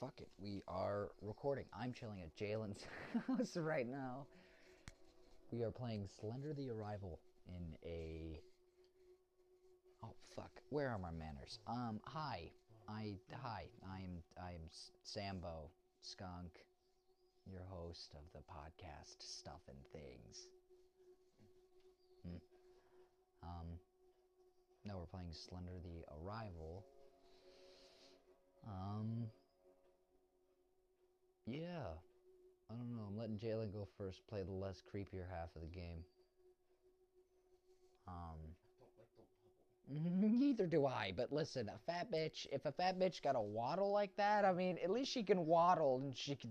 fuck it. We are recording. I'm chilling at Jalen's house right now. We are playing Slender the Arrival in a. Oh fuck! Where are my manners? Um, hi. I hi. I'm I'm Sambo Skunk, your host of the podcast Stuff and Things. Hmm. Um. No, we're playing Slender the Arrival. Um. Yeah. I don't know. I'm letting Jalen go first, play the less creepier half of the game. Um. Neither do I, but listen, a fat bitch, if a fat bitch got a waddle like that, I mean, at least she can waddle and she can.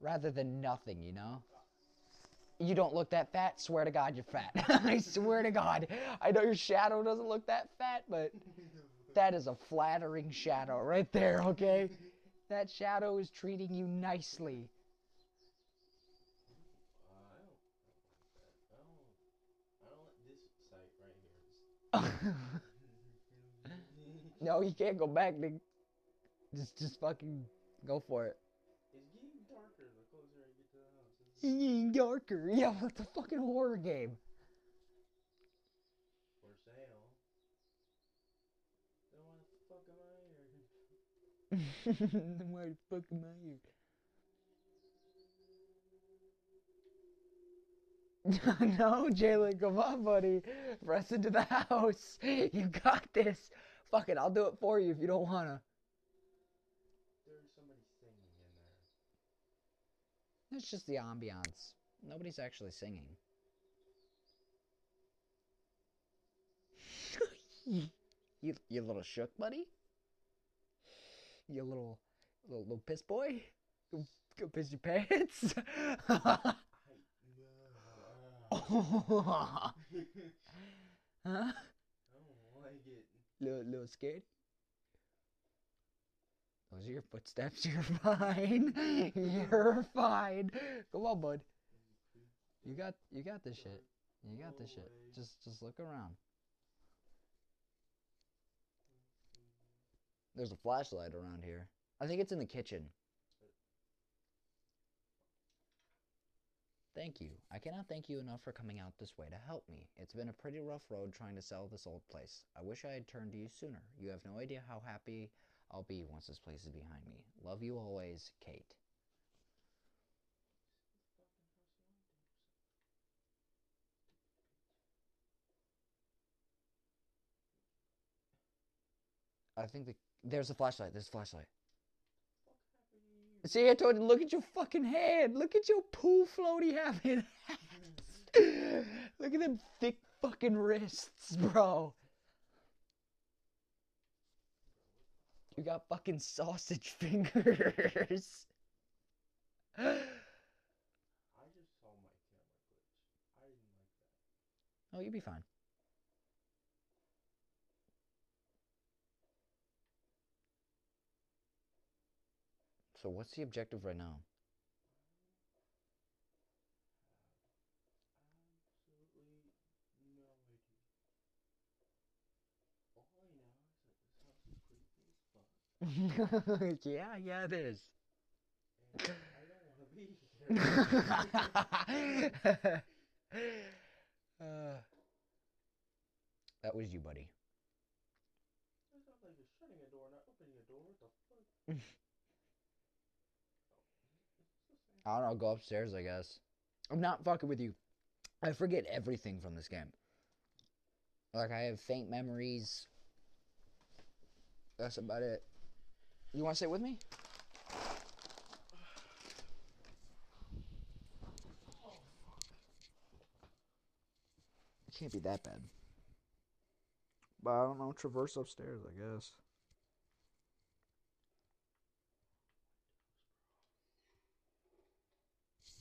Rather than nothing, you know? You don't look that fat, swear to God you're fat. I swear to God. I know your shadow doesn't look that fat, but that is a flattering shadow right there, okay? That shadow is treating you nicely. no, you can't go back. Nigga. Just, just fucking go for it. It's getting darker the closer I get to the house. It's Getting darker. Yeah, what's a fucking horror game? for sale. Then why the fuck am I here? the fuck am I here? no, Jalen, come on, buddy. Press into the house. You got this. Fuck it, I'll do it for you if you don't wanna. There's somebody singing in there. It's just the ambiance. Nobody's actually singing. you, you little shook, buddy. You little, little, little piss boy. Go, go piss your pants. Huh? I don't like it. Little, little scared. Those are your footsteps. You're fine. You're fine. Come on, bud. You got, you got this shit. You got this shit. Just, just look around. There's a flashlight around here. I think it's in the kitchen. Thank you. I cannot thank you enough for coming out this way to help me. It's been a pretty rough road trying to sell this old place. I wish I had turned to you sooner. You have no idea how happy I'll be once this place is behind me. Love you always, Kate. I think the there's a flashlight. There's a flashlight. See, I told you, look at your fucking head. Look at your poo floaty having Look at them thick fucking wrists, bro. You got fucking sausage fingers. I just saw my camera glitch. I didn't like that. oh, you'll be fine. So, what's the objective right now? Absolutely no idea. All I know is that this house is creepy as fuck. yeah, yeah, it is. And I don't want to be here. Uh, that was you, buddy. That sounds like you're shutting a door, not opening a door. What the fuck? I don't know. Go upstairs, I guess. I'm not fucking with you. I forget everything from this game. Like I have faint memories. That's about it. You want to sit with me? It can't be that bad. But I don't know. Traverse upstairs, I guess.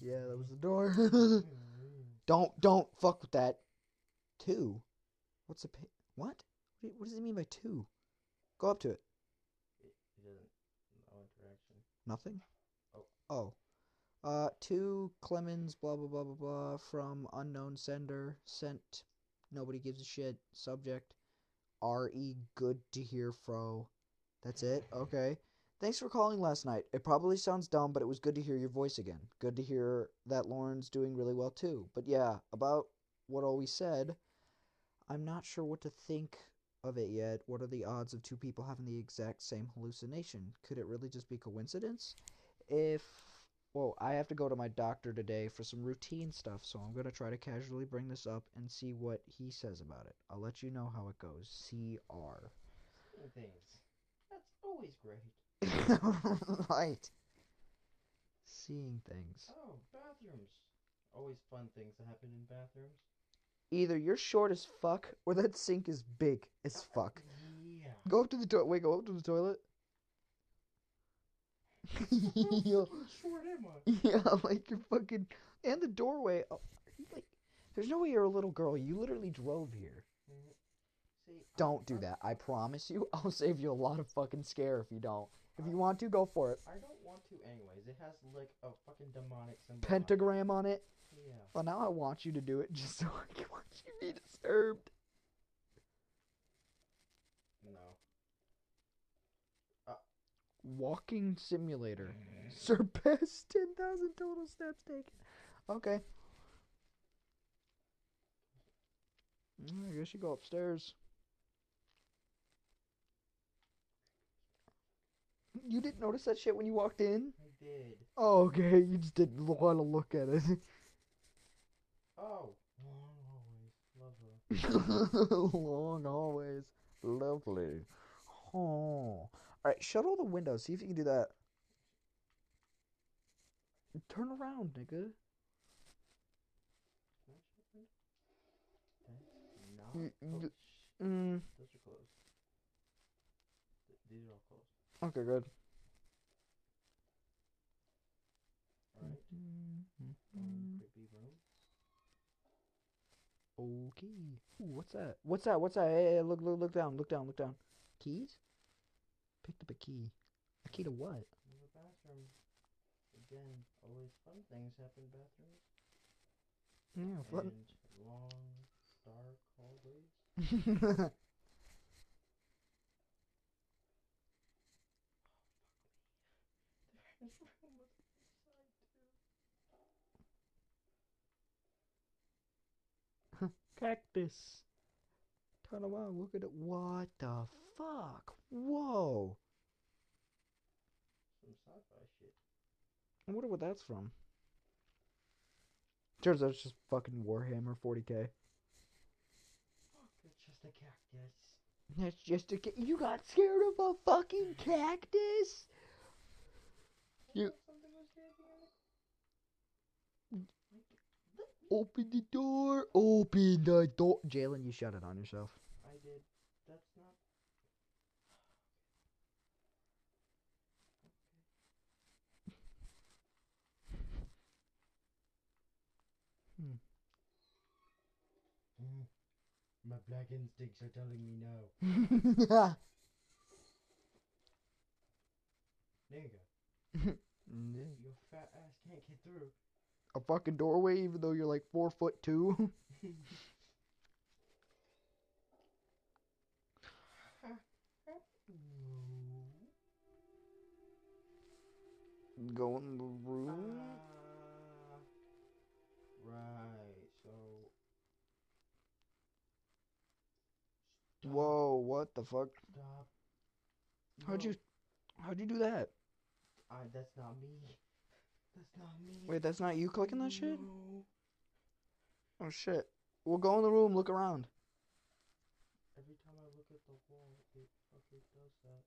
Yeah, that was the door. don't don't fuck with that. Two. What's a pa- what? What, do you- what does it mean by two? Go up to it. It, it doesn't. No interaction. Nothing. Oh. Oh. Uh, two Clemens. Blah blah blah blah blah. From unknown sender. Sent. Nobody gives a shit. Subject. R E. Good to hear fro. That's it. Okay. Thanks for calling last night. It probably sounds dumb, but it was good to hear your voice again. Good to hear that Lauren's doing really well too. But yeah, about what all we said, I'm not sure what to think of it yet. What are the odds of two people having the exact same hallucination? Could it really just be coincidence? If well, I have to go to my doctor today for some routine stuff, so I'm going to try to casually bring this up and see what he says about it. I'll let you know how it goes. CR. Things. That's always great. right. Seeing things. Oh, bathrooms. Always fun things that happen in bathrooms. Either you're short as fuck or that sink is big as fuck. Yeah. Go up to the toilet. Wait, go up to the toilet. How yeah, short am I? yeah, like you're fucking and the doorway. Oh, like, there's no way you're a little girl. You literally drove here. Mhm. See, Don't do I- that. I promise you. I'll save you a lot of fucking scare if you don't. If you want to, go for it. I don't want to anyways. It has like a fucking demonic symbol. Pentagram on it. Yeah. Well, now I want you to do it just so I can watch you be disturbed. No. Walking simulator. Surpassed 10,000 total steps taken. Okay. Mm, I guess you go upstairs. You didn't notice that shit when you walked in? I did. Oh, okay. You just didn't want to look at it. Oh. Long hallways. Love her. Long hallways. Lovely. Oh. Alright, shut all the windows. See if you can do that. Turn around, nigga. Can I shut them? That's not. You- you- Mm, Those are closed. Th- These are all closed. Okay, good. Alright. Mm-hmm. Creepy room. Okay. Ooh, what's that? What's that? What's that? Hey, hey, look, look, look down, look down, look down. Keys? Picked up a key. A key to what? In the bathroom. Again, always fun things happen in bathrooms. Yeah, fun. And long, dark hallways. There's room on the inside too. Cactus. Turn around, look at it. What the fuck? Whoa. Some sci-fi shit. I wonder what that's from. Turns out it's just fucking Warhammer 40k. Fuck, it's just a cactus. That's just a. ca- You got scared of a fucking cactus? You- thought something was here at the end. Like, Open the door. Open the door. Jalen, you shut it on yourself. I did. That's not. Hmm. Mm. My black instincts are telling me no. Nigga, your fat ass can't get through. A fucking doorway, even though you're like four foot two. Go in the room. Ah, right, so. Stop, Whoa, what the fuck? Stop. How'd No, you, how'd you do that? I, that's not me. That's not me. Wait, that's not you clicking that shit? No. Oh shit. Well, go in the room, look around. Every time I look at the wall, it fucking does that.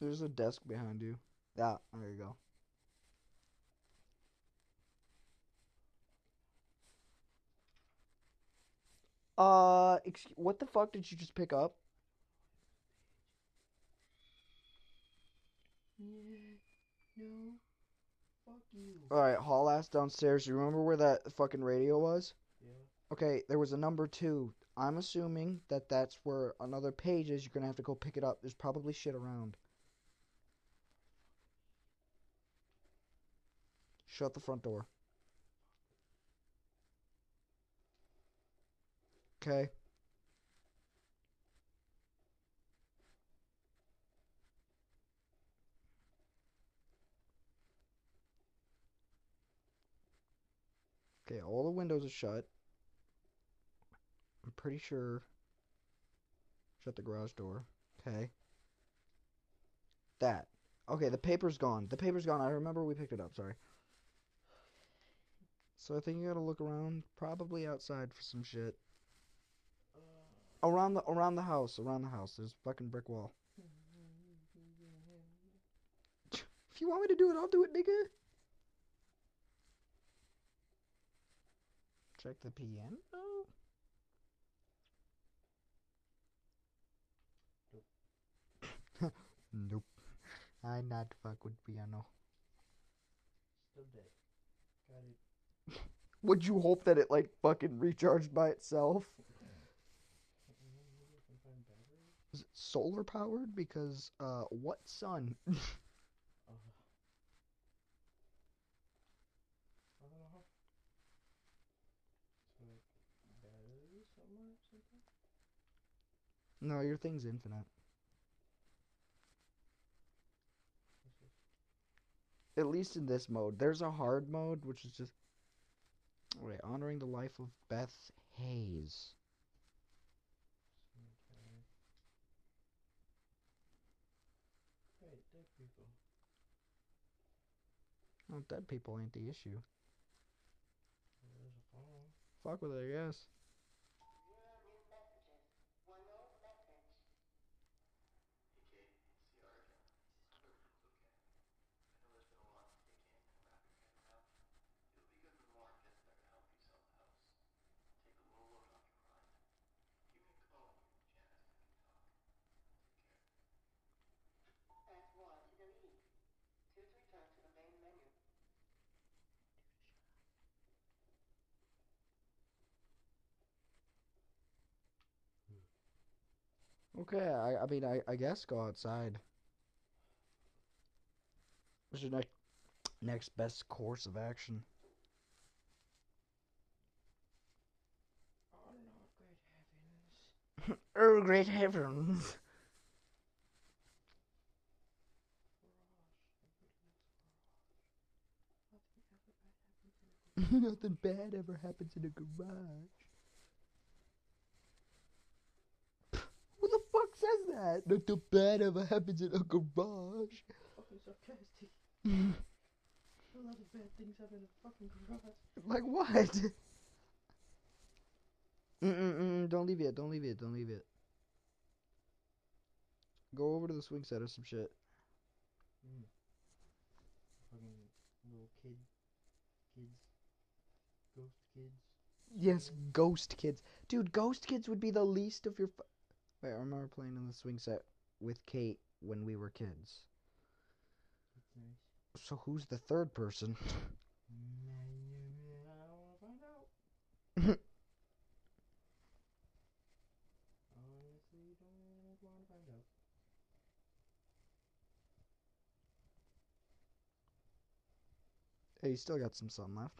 There's a desk behind you. Yeah, there you go. Uh, excuse, what the fuck did you just pick up? Yeah. No. You. Alright, haul ass downstairs. You remember where that fucking radio was? Yeah. Okay, there was a number two. I'm assuming that that's where another page is. You're gonna have to go pick it up. There's probably shit around. Shut the front door. Okay. Okay, all the windows are shut. I'm pretty sure. Shut the garage door. Okay. That. Okay, the paper's gone. The paper's gone. I remember we picked it up. Sorry. So I think you gotta look around, probably outside for some shit. Around the around the house, around the house. There's fucking brick wall. If you want me to do it, I'll do it, nigga. Check the piano. nope. I not fuck with piano. Still dead. Got it. Would you hope that it like fucking recharged by itself? Maybe I can find batteries? Is it solar powered? Because uh, what sun? Uh, I don't know. So like batteries somewhere or something? No, your thing's infinite. At least in this mode. There's a hard mode, which is just. Wait, honoring the life of Beth Hayes. Hey, dead people. Well, dead people ain't the issue. Phone. Fuck with it, I guess. Press 1 to delete. 2 to return to the main menu. Okay, I, I mean, I, I guess go outside. What's your next next best course of action? Oh no, great heavens. Oh, great heavens! Nothing bad ever happens in a garage. Nothing bad ever happens in a garage. Who the fuck says that? Not Nothing bad ever happens in a garage. Fucking sarcastic. A lot of bad things happen in a fucking garage. like what? Mm-mm-mm, don't leave it, don't leave it, don't leave it. Go over to the swing set or some shit. Mm. Fucking little kid. Kids. Ghost kids. Yes, ghost kids. Dude, ghost kids would be the least of your. Fu- Wait, I remember playing in the swing set with Kate when we were kids. Nice. So who's the third person? Hey, you still got some sun left.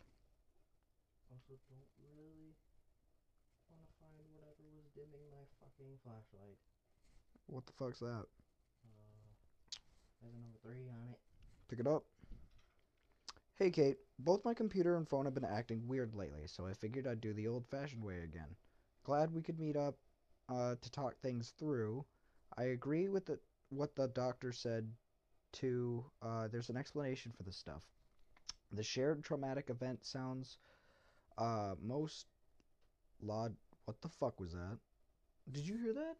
Also, don't really wanna find whatever was dimming my fucking flashlight. What the fuck's that? Uh, there's a number three on it. Pick it up. Hey, Kate. Both my computer and phone have been acting weird lately, so I figured I'd do the old-fashioned way again. Glad we could meet up uh, to talk things through. I agree with the, what the doctor said. To uh, there's an explanation for this stuff. The shared traumatic event sounds uh, most lod. What the fuck was that? Did you hear that?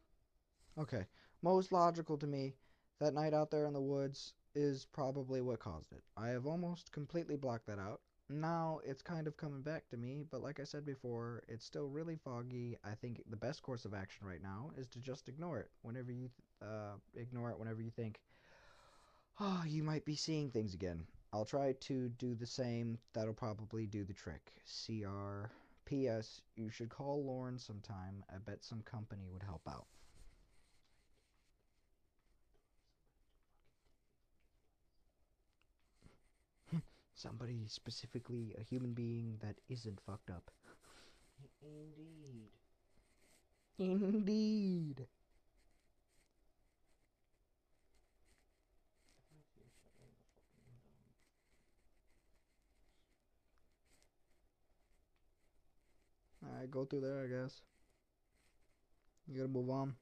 Okay, most logical to me. That night out there in the woods is probably what caused it. I have almost completely blocked that out. Now it's kind of coming back to me, but like I said before, it's still really foggy. I think the best course of action right now is to just ignore it. Whenever you uh, ignore it, whenever you think, oh, you might be seeing things again. I'll try to do the same. That'll probably do the trick. CR. P.S. You should call Lauren sometime. I bet some company would help out. Somebody specifically, a human being that isn't fucked up. Indeed. Indeed. I can see a shut in the fucking window. Alright, go through there, I guess. You gotta move on.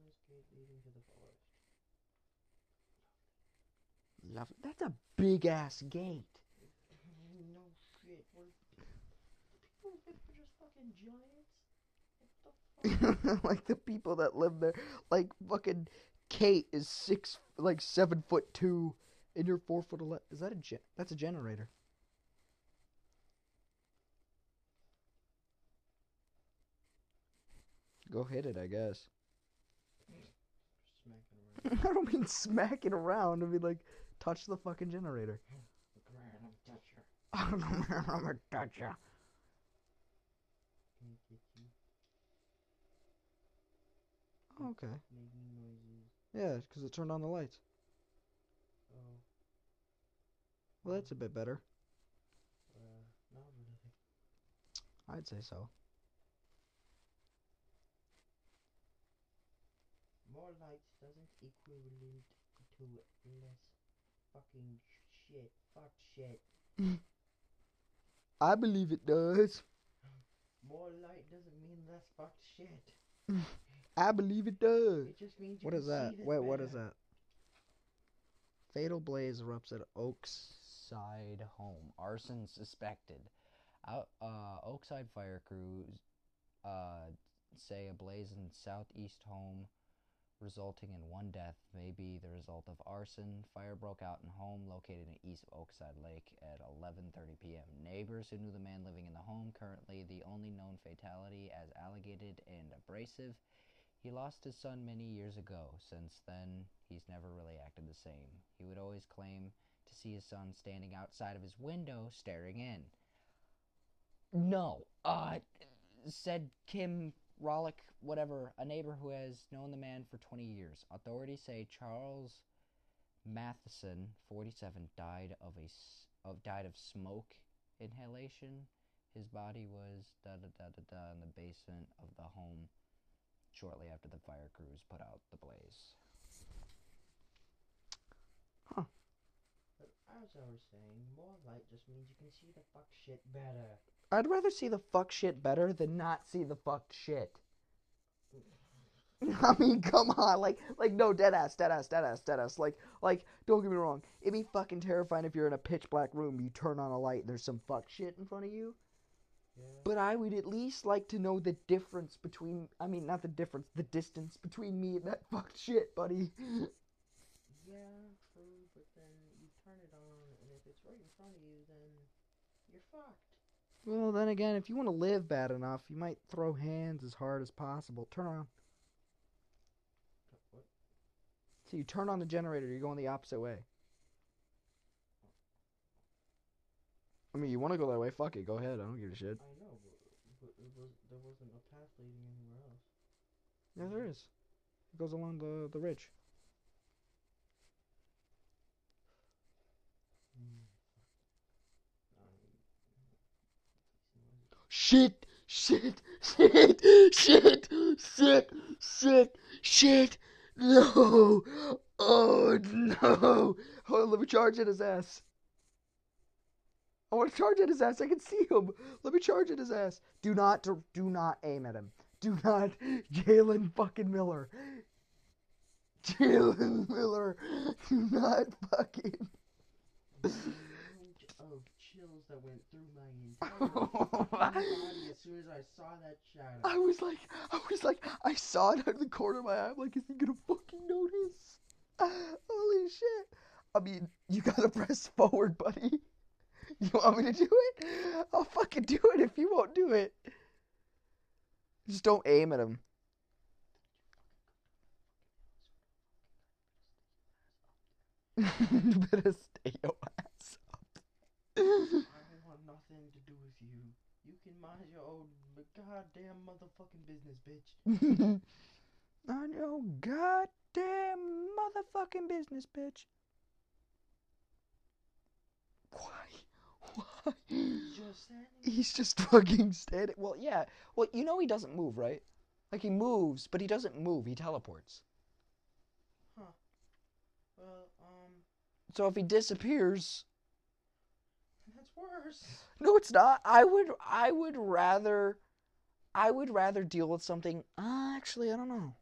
This gate leading to the forest. Love That's a big ass gate. No shit. People think we're just fucking giants. The fuck? like the people that live there. Like fucking Kate is six, like seven foot two, and you're four foot eleven. Is that a gen? That's a generator. Go hit it, I guess. Smacking around. I don't mean smacking around. I mean like touch the fucking generator. Look around, I'm toucher. I don't know where I'm gonna touch ya. Can't get you. Okay. Yeah, because it turned on the lights. Oh. Well, that's a bit better. Uh, not really. I'd say so. More lights doesn't equivalent to less fucking shit. Fuck shit. I believe it does. More light doesn't mean less fucked shit. I believe it does. It just means you What that? see this Wait, what is that? Fatal blaze erupts at Oakside home. Arson suspected. Out, uh, Oakside fire crews uh, say a blaze in southeast home resulting in one death may be the result of arson. Fire broke out in home located in east of Oakside Lake at 11:30 p.m. Neighbors who knew the man living in the home, currently the only known fatality as alligated and abrasive, he lost his son many years ago. Since then, he's never really acted the same. He would always claim to see his son standing outside of his window staring in. No, uh, said Kim Rollick, whatever, a neighbor who has known the man for 20 years. Authorities say Charles Matheson, 47, died of a of died of smoke inhalation. His body was da da da da da in the basement of the home shortly after the fire crews put out the blaze. But as I was saying, more light just means you can see the fuck shit better. I'd rather see the fuck shit better than not see the fucked shit. I mean, come on, like, like no, dead ass, dead ass, dead ass, dead ass. Like, like, don't get me wrong. It'd be fucking terrifying if you're in a pitch black room, you turn on a light, and there's some fuck shit in front of you. Yeah. But I would at least like to know the difference between, I mean, not the difference, the distance between me and that fucked shit, buddy. Yeah, true, but then you turn it on, and if it's right in front of you, then you're fucked. Well, then again, if you want to live bad enough, you might throw hands as hard as possible. Turn around. What? So you turn on the generator, you're going the opposite way. I mean, you want to go that way? Fuck it, go ahead. I don't give a shit. I know, but, but was there wasn't a path leading anywhere else. Yeah, there is. It goes along the the ridge. Hmm. Um, these noises. Shit! Shit! Shit! Shit! Shit! Shit! Shit! No! Oh no! Hold on, let me charge at his ass. I want to charge at his ass. I can see him. Let me charge at his ass. Do not, do, do not aim at him. Do not, Jalen fucking Miller. Jalen Miller. Do not fucking. The range of chills that went through my entire body as soon as I saw that shadow. I was like, I was like, I saw it out of the corner of my eye. I'm like, is he gonna fucking notice? Holy shit! I mean, you gotta press forward, buddy. You want me to do it? I'll fucking do it if you won't do it. Just don't aim at him. you better stay your ass up. I want nothing to do with you. You can mind your own goddamn motherfucking business, bitch. On your goddamn motherfucking business, bitch. Why? Why? Just. He's just fucking standing. Well, yeah. Well, you know he doesn't move, right? Like he moves, but he doesn't move. He teleports. Huh. Well, um, So if he disappears, worse. worse. No, it's not. I would I would rather I would rather deal with something. Uh, actually, I don't know.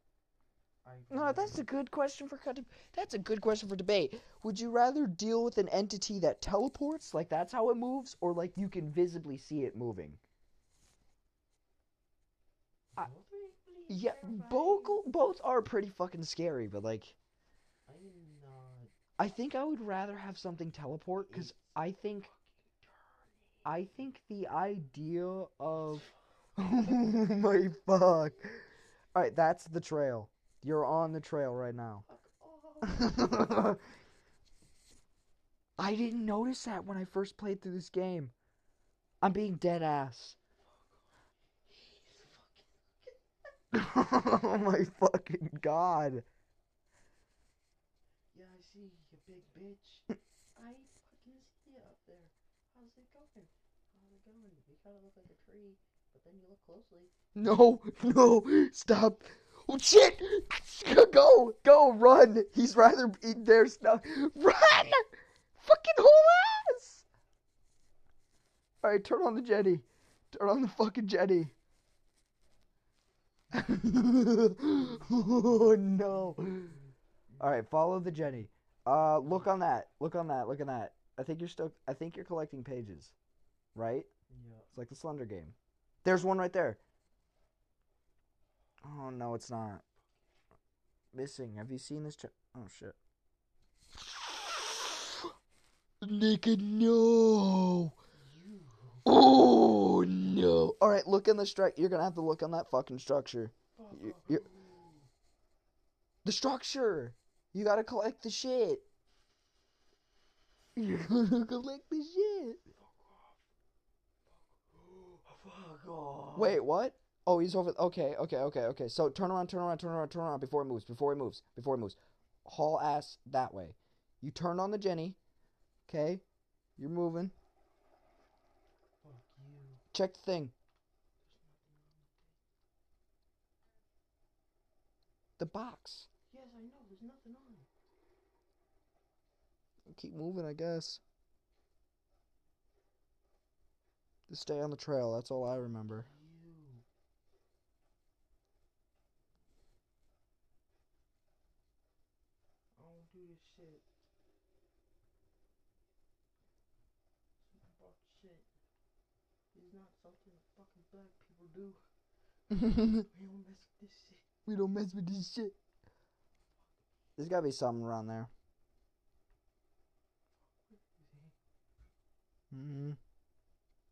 I No, that's a good question for that's a good question for debate. Would you rather deal with an entity that teleports, like that's how it moves, or like you can visibly see it moving? I- Both are equally Yeah, both both are pretty fucking scary, but like I think I would rather have something teleport because I think I think the idea of oh my fuck. All right, that's the trail. You're on the trail right now. I didn't notice that when I first played through this game. I'm being dead ass. oh my fucking god. Yeah, I see you, big bitch. I fucking see you up there. How's it going? How's it going? You kind of look like a tree, but then you look closely. No, no, stop. Oh shit! Go, go, run! He's rather eat their stuff. Run! Fucking whole ass! Alright, turn on the jetty. Turn on the fucking jetty. oh no. Alright, follow the jetty. Uh look on that. Look on that. Look on that. I think you're still I think you're collecting pages. Right? Yeah. It's like the Slender game. There's one right there. Oh no, it's not. Missing. Have you seen this? Ch- oh shit. Naked, no. Oh no. All right, look in the struct. You're gonna have to look on that fucking structure. You- off. you- The structure. You gotta collect the shit. You gotta collect the shit. Off. Wait, what? Oh, he's over. Okay, okay, okay, okay. So turn around, turn around, turn around, turn around before it moves. Before it moves. Before it moves. Haul ass that way. You turn on the Jenny. Okay. You're moving. Fuck you. Check the thing. The box. Yes, I know. There's nothing on it. Keep moving, I guess. Just stay on the trail. That's all I remember. I don't do this shit. Shit. Is not something fucking black people do. We don't mess with this shit. we don't mess with this shit. There's gotta be something around there. hmm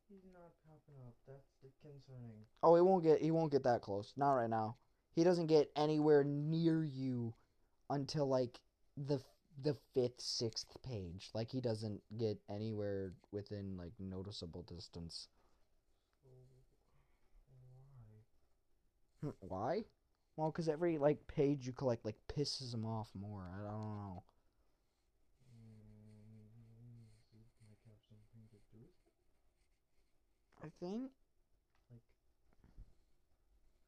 He's not popping up. That's the concerning. Oh, he won't get he won't get that close. Not right now. He doesn't get anywhere near you until like the the fifth, sixth page. Like he doesn't get anywhere within like noticeable distance. Why? Hmm, Why? Well, because every like page you collect like pisses him off more. I don't know. I it might have something to do with it, I think. like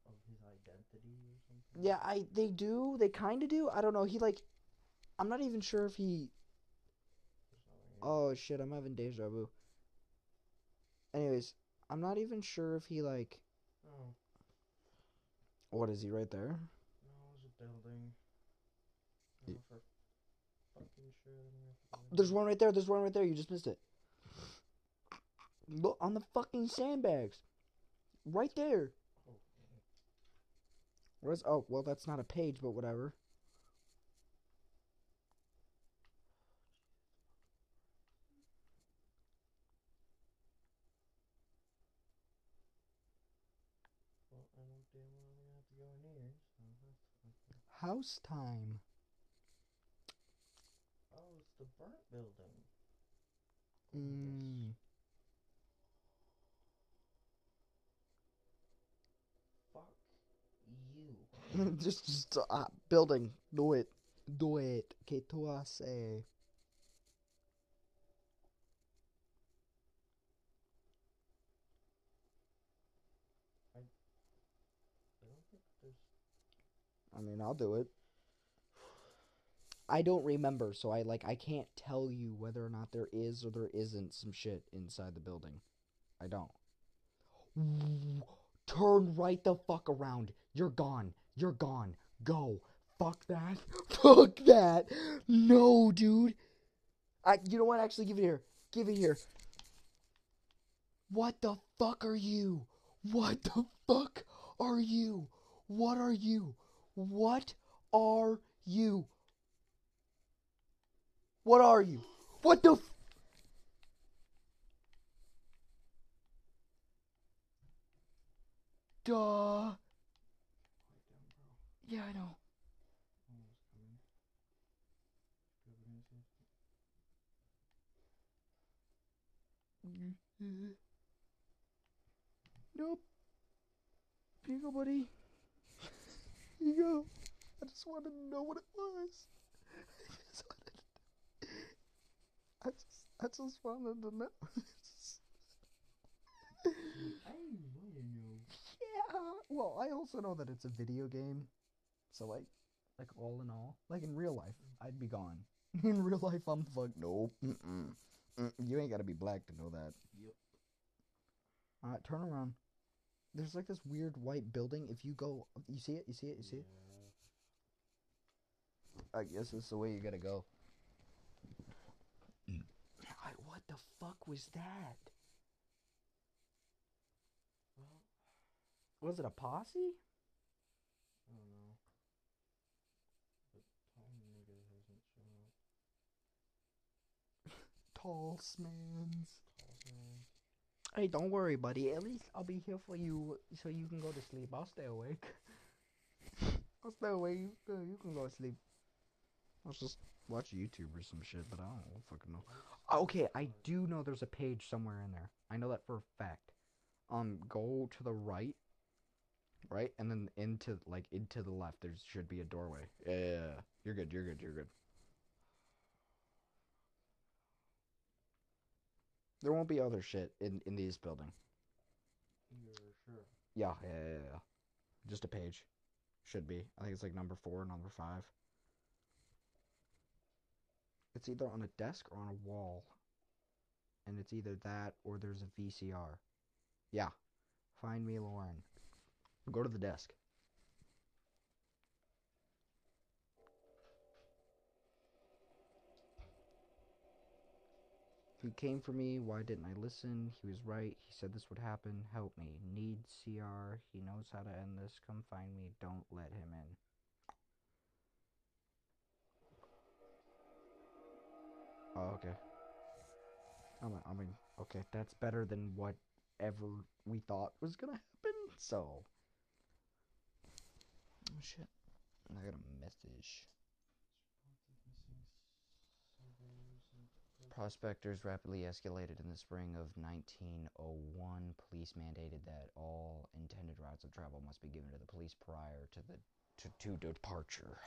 of his identity or something. Yeah, I they do. They kind of do. I don't know. He like. I'm not even sure if he. There's nothing in it. Oh shit! I'm having deja vu. Anyways, I'm not even sure if he like. Oh, What is he right there? no, it's a building. Y- No, for fucking sure. then we have to go in There's one right there. There's one right there. You just missed it. Look on the fucking sandbags. Right there. Where's oh well that's not a page but whatever. well, I know damn well we're gonna have to go in here. So that's. House time. Oh, it's the burnt building. Mm. Fuck you. just just uh, building. Do it. Do it. Que tu. I mean, I'll do it. I don't remember, so I like I can't tell you whether or not there is or there isn't some shit inside the building. I don't. Turn right the fuck around. You're gone. You're gone. Go. Fuck that. Fuck that. No, dude. I you know what? Actually give it here. Give it here. What the fuck are you? What the fuck are you? What are you? What are you? What are you? What the f- Duh. Quiet down, bro. Yeah, I know. Almost coming. Good witnesses. Nope. Here you go, buddy. Here you go. I just wanted to know what it was. I just wanted. I just, I just wanted to know. I to know. yeah. Well, I also know that it's a video game, so like, like all in all, like in real life, I'd be gone. In real life, I'm fucked. Nope. Mm-mm. Mm, You ain't gotta be black to know that. Yep. Alright, turn around. There's like this weird white building. If you go, you see it? You see it? You see it? I guess that's the way you gotta go. Alright, what the fuck was that? Well, Was it a posse? I don't know. But Tom nigga hasn't shown up. Tall smans. Hey, don't worry, buddy. At least I'll be here for you so you can go to sleep. I'll stay awake. I'll stay awake. You can, you can go to sleep. I'll just watch YouTube or some shit, but I don't fucking know. Okay, I do know there's a page somewhere in there. I know that for a fact. Um, go to the right, right, and then into like into the left. There should be a doorway. Yeah, yeah, yeah. you're good. You're good. You're good. There won't be other shit in in this building. You're sure? Yeah, yeah, yeah, yeah. Just a page. Should be. I think it's like number four, number five. It's either on a desk or on a wall. And it's either that or there's a VCR. Yeah. Find me Lauren. Go to the desk. He came for me. Why didn't I listen? He was right. He said this would happen. Help me. Need CR. He knows how to end this. Come find me. Don't let him in. Oh, okay. I mean, okay, that's better than whatever we thought was gonna happen. So, oh shit, I got a message. Prospectors rapidly escalated in the spring of 1901. Police mandated that all intended routes of travel must be given to the police prior to the to, to departure.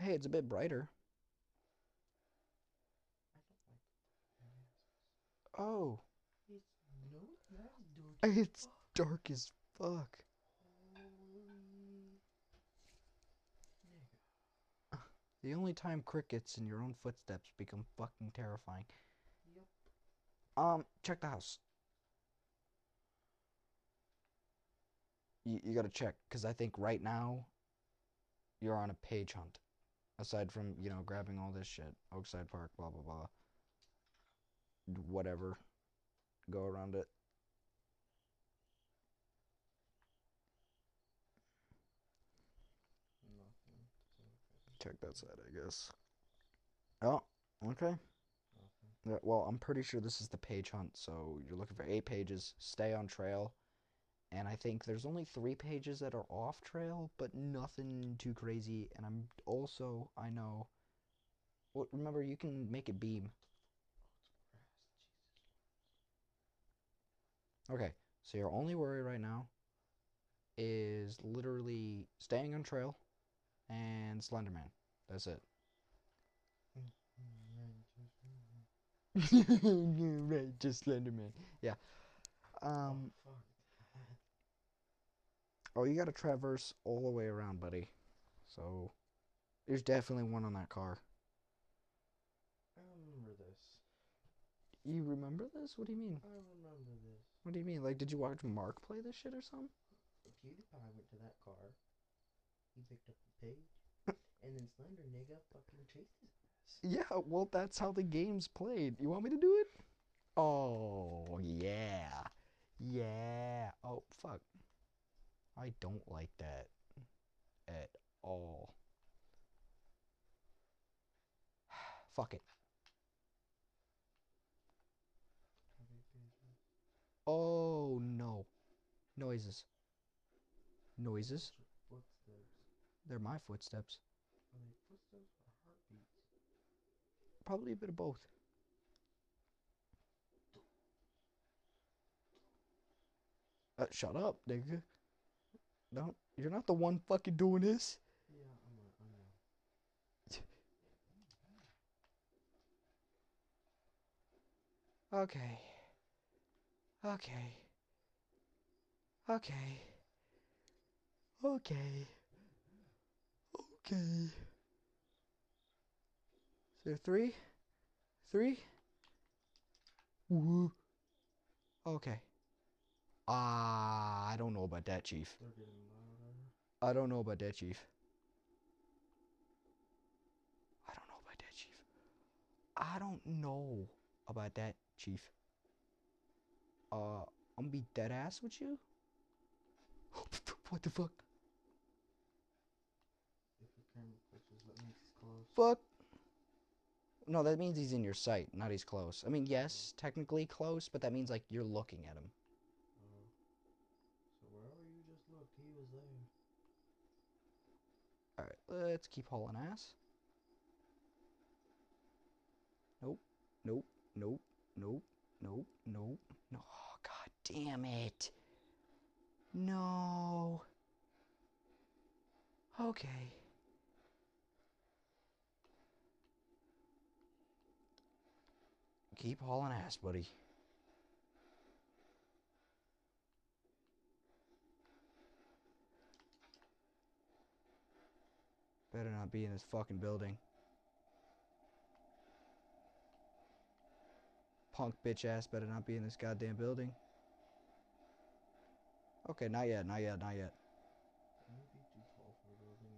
Hey, it's a bit brighter. Oh, It's no, that's dirty. it's dark as fuck. Holy nigga. The only time crickets and your own footsteps become fucking terrifying. Yep. Um, check the house. You, you gotta check, because I think right now you're on a page hunt. Aside from, you know, grabbing all this shit. Oakside Park, blah, blah, blah. Whatever. Go around it. Nothing. Check that side, I guess. Oh, okay. Mm-hmm. Yeah, well, I'm pretty sure this is the page hunt, so you're looking for eight pages. Stay on trail. And I think there's only three pages that are off trail, but nothing too crazy. And I'm also, I know. Well, remember, you can make it beam. Okay, so your only worry right now is literally staying on trail and Slenderman. That's it. right, just Slenderman. Yeah. Um. Oh, you gotta traverse all the way around, buddy. So There's definitely one on that car. I remember this. You remember this? What do you mean? I remember this. What do you mean? Like, did you watch Mark play this shit or something? PewDiePie went to that car. He picked up the and then Slender nigga fucking chased his ass. Yeah, well, that's how the game's played. You want me to do it? Oh, yeah. Yeah. Oh, fuck. I don't like that at all. fuck it. Oh, no. Noises. Noises? They're my footsteps. Are they footsteps or heartbeats? Probably a bit of both. Uh, shut up, nigga. No, you're not the one fucking doing this. Yeah, I'm a, I know. Okay. Okay. Okay. Okay. Okay. So three? Three? Woo. Okay. Ah, I don't know about that, Chief. I don't know about that, Chief. I don't know about that, Chief. I don't know about that, Chief. Uh, I'm gonna be dead ass with you. what the fuck? If the camera glitches, that means it's close. Fuck. No, that means he's in your sight, not he's close. I mean, yes, technically close, but that means like you're looking at him. Oh. So wherever you just looked, he was there. All right, let's keep hauling ass. Nope, nope, nope, nope, nope, nope, no. Oh, God damn it. No. Okay. Keep hauling ass, buddy. Better not be in this fucking building. Punk bitch ass better not be in this goddamn building. Okay, not yet, not yet, not yet. Might be too tall for a building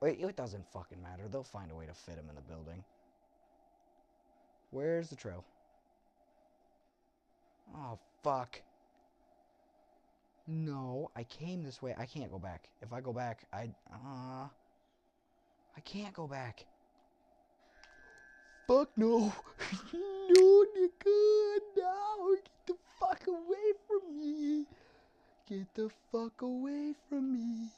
anyway. Wait, it doesn't fucking matter. They'll find a way to fit him in the building. Where's the trail? Oh, fuck. No, I came this way. I can't go back. If I go back, I. Uh, I can't go back. Fuck no. no, nigga. No. Get the fuck away from me. Get the fuck away from me.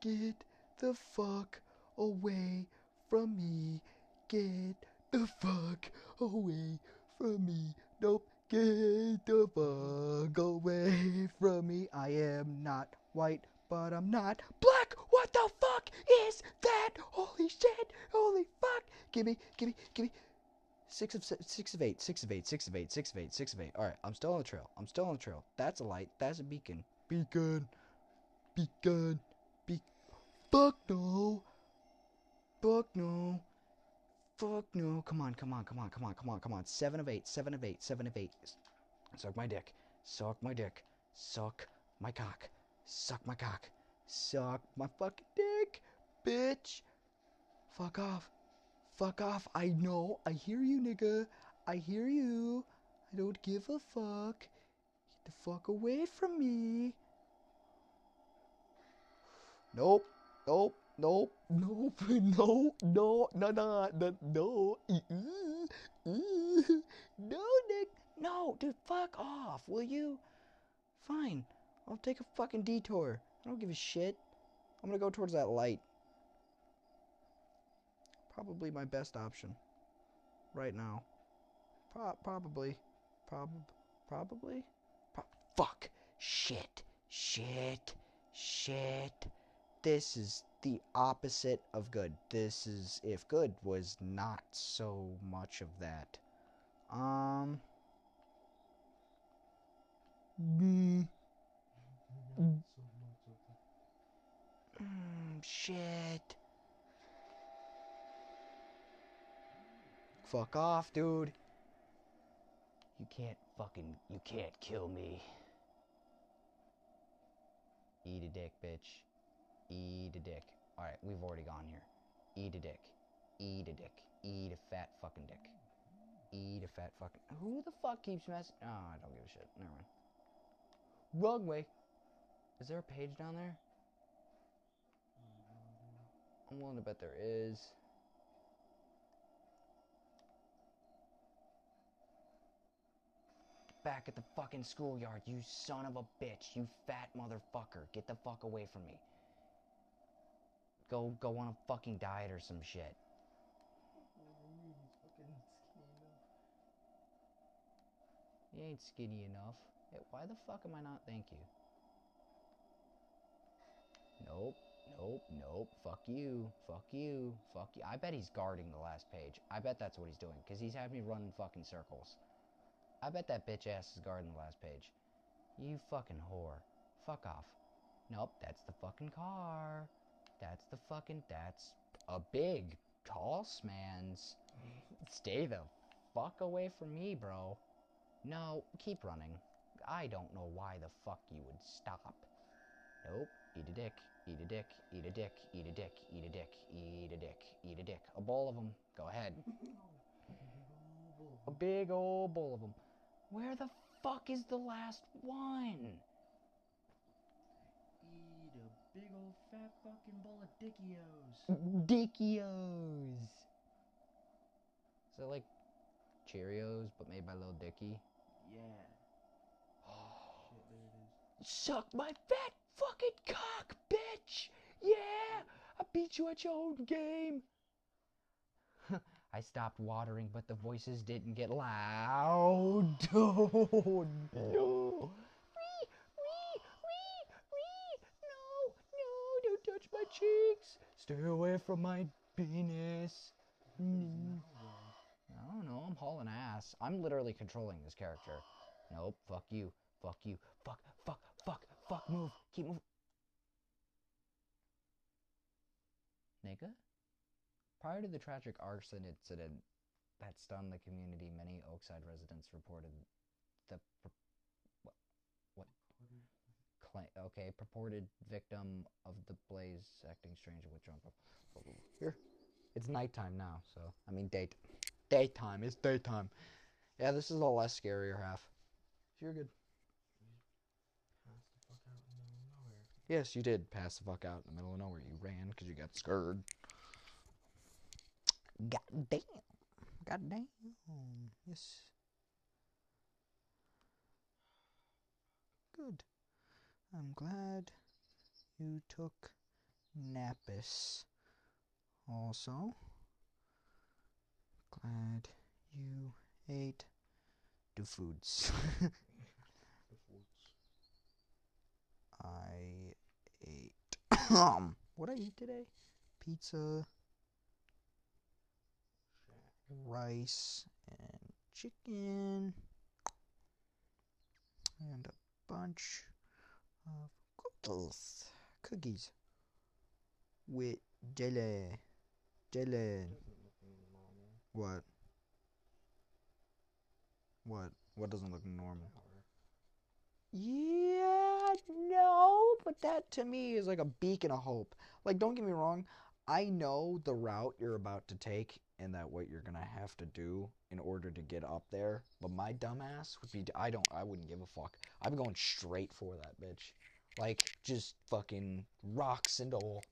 Get the fuck away from me. Get the fuck away from me. Nope. Get the fuck away from me. I am not white, but I'm not black. What the fuck is that? Holy shit. Holy fuck. Gimme, gimme, gimme. Six of six of eight, six of eight, six of eight, six of eight, six of eight. All right, I'm still on the trail. I'm still on the trail. That's a light. That's a beacon. Beacon. Beacon. Be. Fuck no. Fuck no. Fuck no. Come on, come on, come on, come on, come on, come on. Seven of eight, seven of eight, seven of eight. Suck my dick. Suck my dick. Suck my cock. Suck my cock. Suck my fucking dick. Bitch. Fuck off. Fuck off. I know. I hear you, nigga. I hear you. I don't give a fuck. Get the fuck away from me. Nope. Nope. Nope. Nope. No. No. No. No. No. No. No, Nick. No, dude. Fuck off. Will you? Fine. I'll take a fucking detour. I don't give a shit. I'm gonna go towards that light. Probably my best option. Right now. Pro- probably. Prob- probably. Pro- fuck. Shit. Shit. Shit. This is the opposite of good. This is if good was not so much of that. Um. Mm, mm, shit. Fuck off, dude. You can't fucking. You can't kill me. Eat a dick, bitch. Eat a dick. Alright, we've already gone here. Eat a dick. Eat a dick. Eat a fat fucking dick. Eat a fat fucking. Who the fuck keeps messing? Oh, I don't give a shit. Never mind. Wrong way. Is there a page down there? I'm willing to bet there is. Back at the fucking schoolyard, you son of a bitch, you fat motherfucker. Get the fuck away from me. Go go on a fucking diet or some shit. You ain't skinny enough. Hey, why the fuck am I not? Thank you. Nope, nope, nope. Fuck you, fuck you, fuck you. I bet he's guarding the last page. I bet that's what he's doing, because he's had me run in fucking circles. I bet that bitch ass is guarding the last page. You fucking whore. Fuck off. Nope, that's the fucking car. That's the fucking. That's a big, tall man's. Stay the fuck away from me, bro. No, keep running. I don't know why the fuck you would stop. Nope. Eat a dick. Eat a dick. Eat a dick. Eat a dick. Eat a dick. Eat a dick. Eat a dick. A bowl of them. Go ahead. A big old bowl of them. Where the fuck is the last one? Eat a big fat fucking bowl of dickios. Dickios. Is it like Cheerios but made by Lil Dicky? Yeah. Shit, there it is. Suck my fat fucking cock, bitch! Yeah! I beat you at your own game! I stopped watering, but the voices didn't get loud. Oh, no! Wee, wee, wee, wee! No, no, don't touch my cheeks! Stay away from my penis! Mm. I don't know, I'm hauling ass. I'm literally controlling this character. Nope, fuck you, fuck you, fuck, fuck, fuck, fuck, move, keep moving. Nigga? Prior to the tragic arson incident that stunned the community, many Oakside residents reported the claim, okay, purported victim of the blaze acting strange with withdrawn. Here, it's nighttime now, so I mean date, daytime. It's daytime. Yeah, this is the less scarier half. You're good. Pass the fuck out in the middle of nowhere. Yes, you did pass the fuck out in the middle of nowhere. You ran because you got scared. God damn. God damn. Yes. Good. I'm glad you took Napis. Also, glad you ate the foods. The foods. I ate um what I eat today? Pizza, rice, and chicken, and a bunch of cookies. Cookies with jelly. Jelly. What? What? What doesn't look normal? Yeah, no, but that to me is like a beacon of hope. Like, don't get me wrong, I know the route you're about to take and that what you're gonna have to do in order to get up there. But my dumbass would be, I don't, I wouldn't give a fuck. I'm going straight for that bitch. Like, just fucking rocks and all.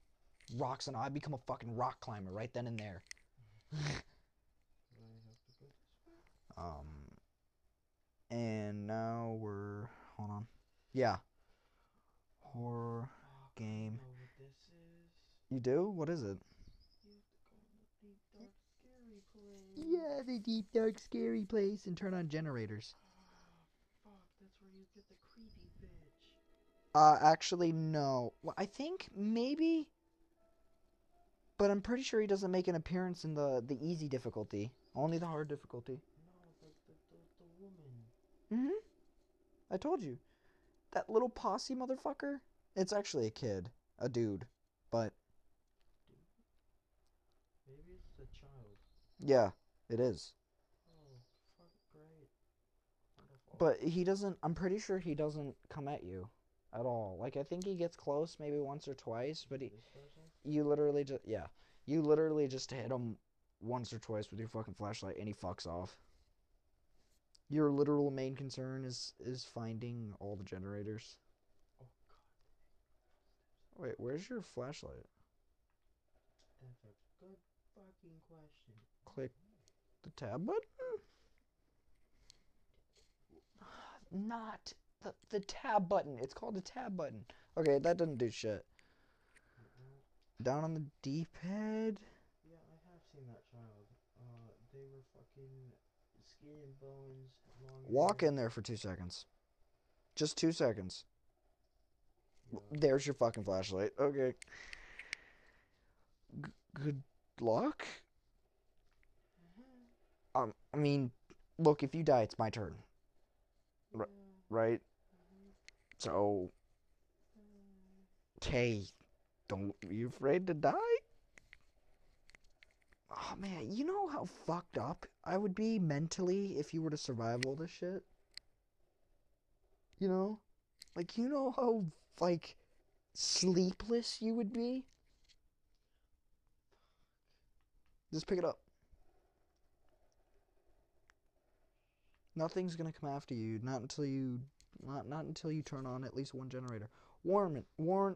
Rocks and I become a fucking rock climber right then and there. Um, and now we're hold on. Yeah, horror game. know what this is. You do? What is it? You have to go in the deep dark scary place. Yeah, the deep dark scary place and turn on generators. Ah, fuck, that's where you get the creepy bitch. Uh, actually, no. Well, I think maybe, but I'm pretty sure he doesn't make an appearance in the the easy difficulty. Only the hard difficulty. No, the the the, the woman. Mm-hmm. I told you. That little posse motherfucker. It's actually a kid, a dude, but Maybe it's the child. yeah, It is. Oh, fuck, great. Wonderful. But he doesn't. I'm pretty sure he doesn't come at you at all. Like I think he gets close maybe once or twice, but he, you literally just yeah, you literally just hit him once or twice with your fucking flashlight, and he fucks off. Your literal main concern is is finding all the generators. Oh, God. Wait, where's your flashlight? That's a good fucking question. Click the tab button. Not the the tab button. It's called the tab button. Okay, that doesn't do shit. Down on the D-pad. Yeah, I have seen that child. Uh, they were fucking skin and bones, long Walk hair. in there for two seconds. Just two seconds. Yeah. There's your fucking flashlight. Okay. G- good luck. Um, I mean, look, if you die, it's my turn, Ri- Yeah. right? Mhm. So, hey, don't be afraid to die. Oh man, you know how fucked up I would be mentally if you were to survive all this shit? You know? Like, you know how, like, sleepless you would be? Just pick it up. Nothing's gonna come after you, not until you, not, not until you turn on at least one generator. Warn, warn,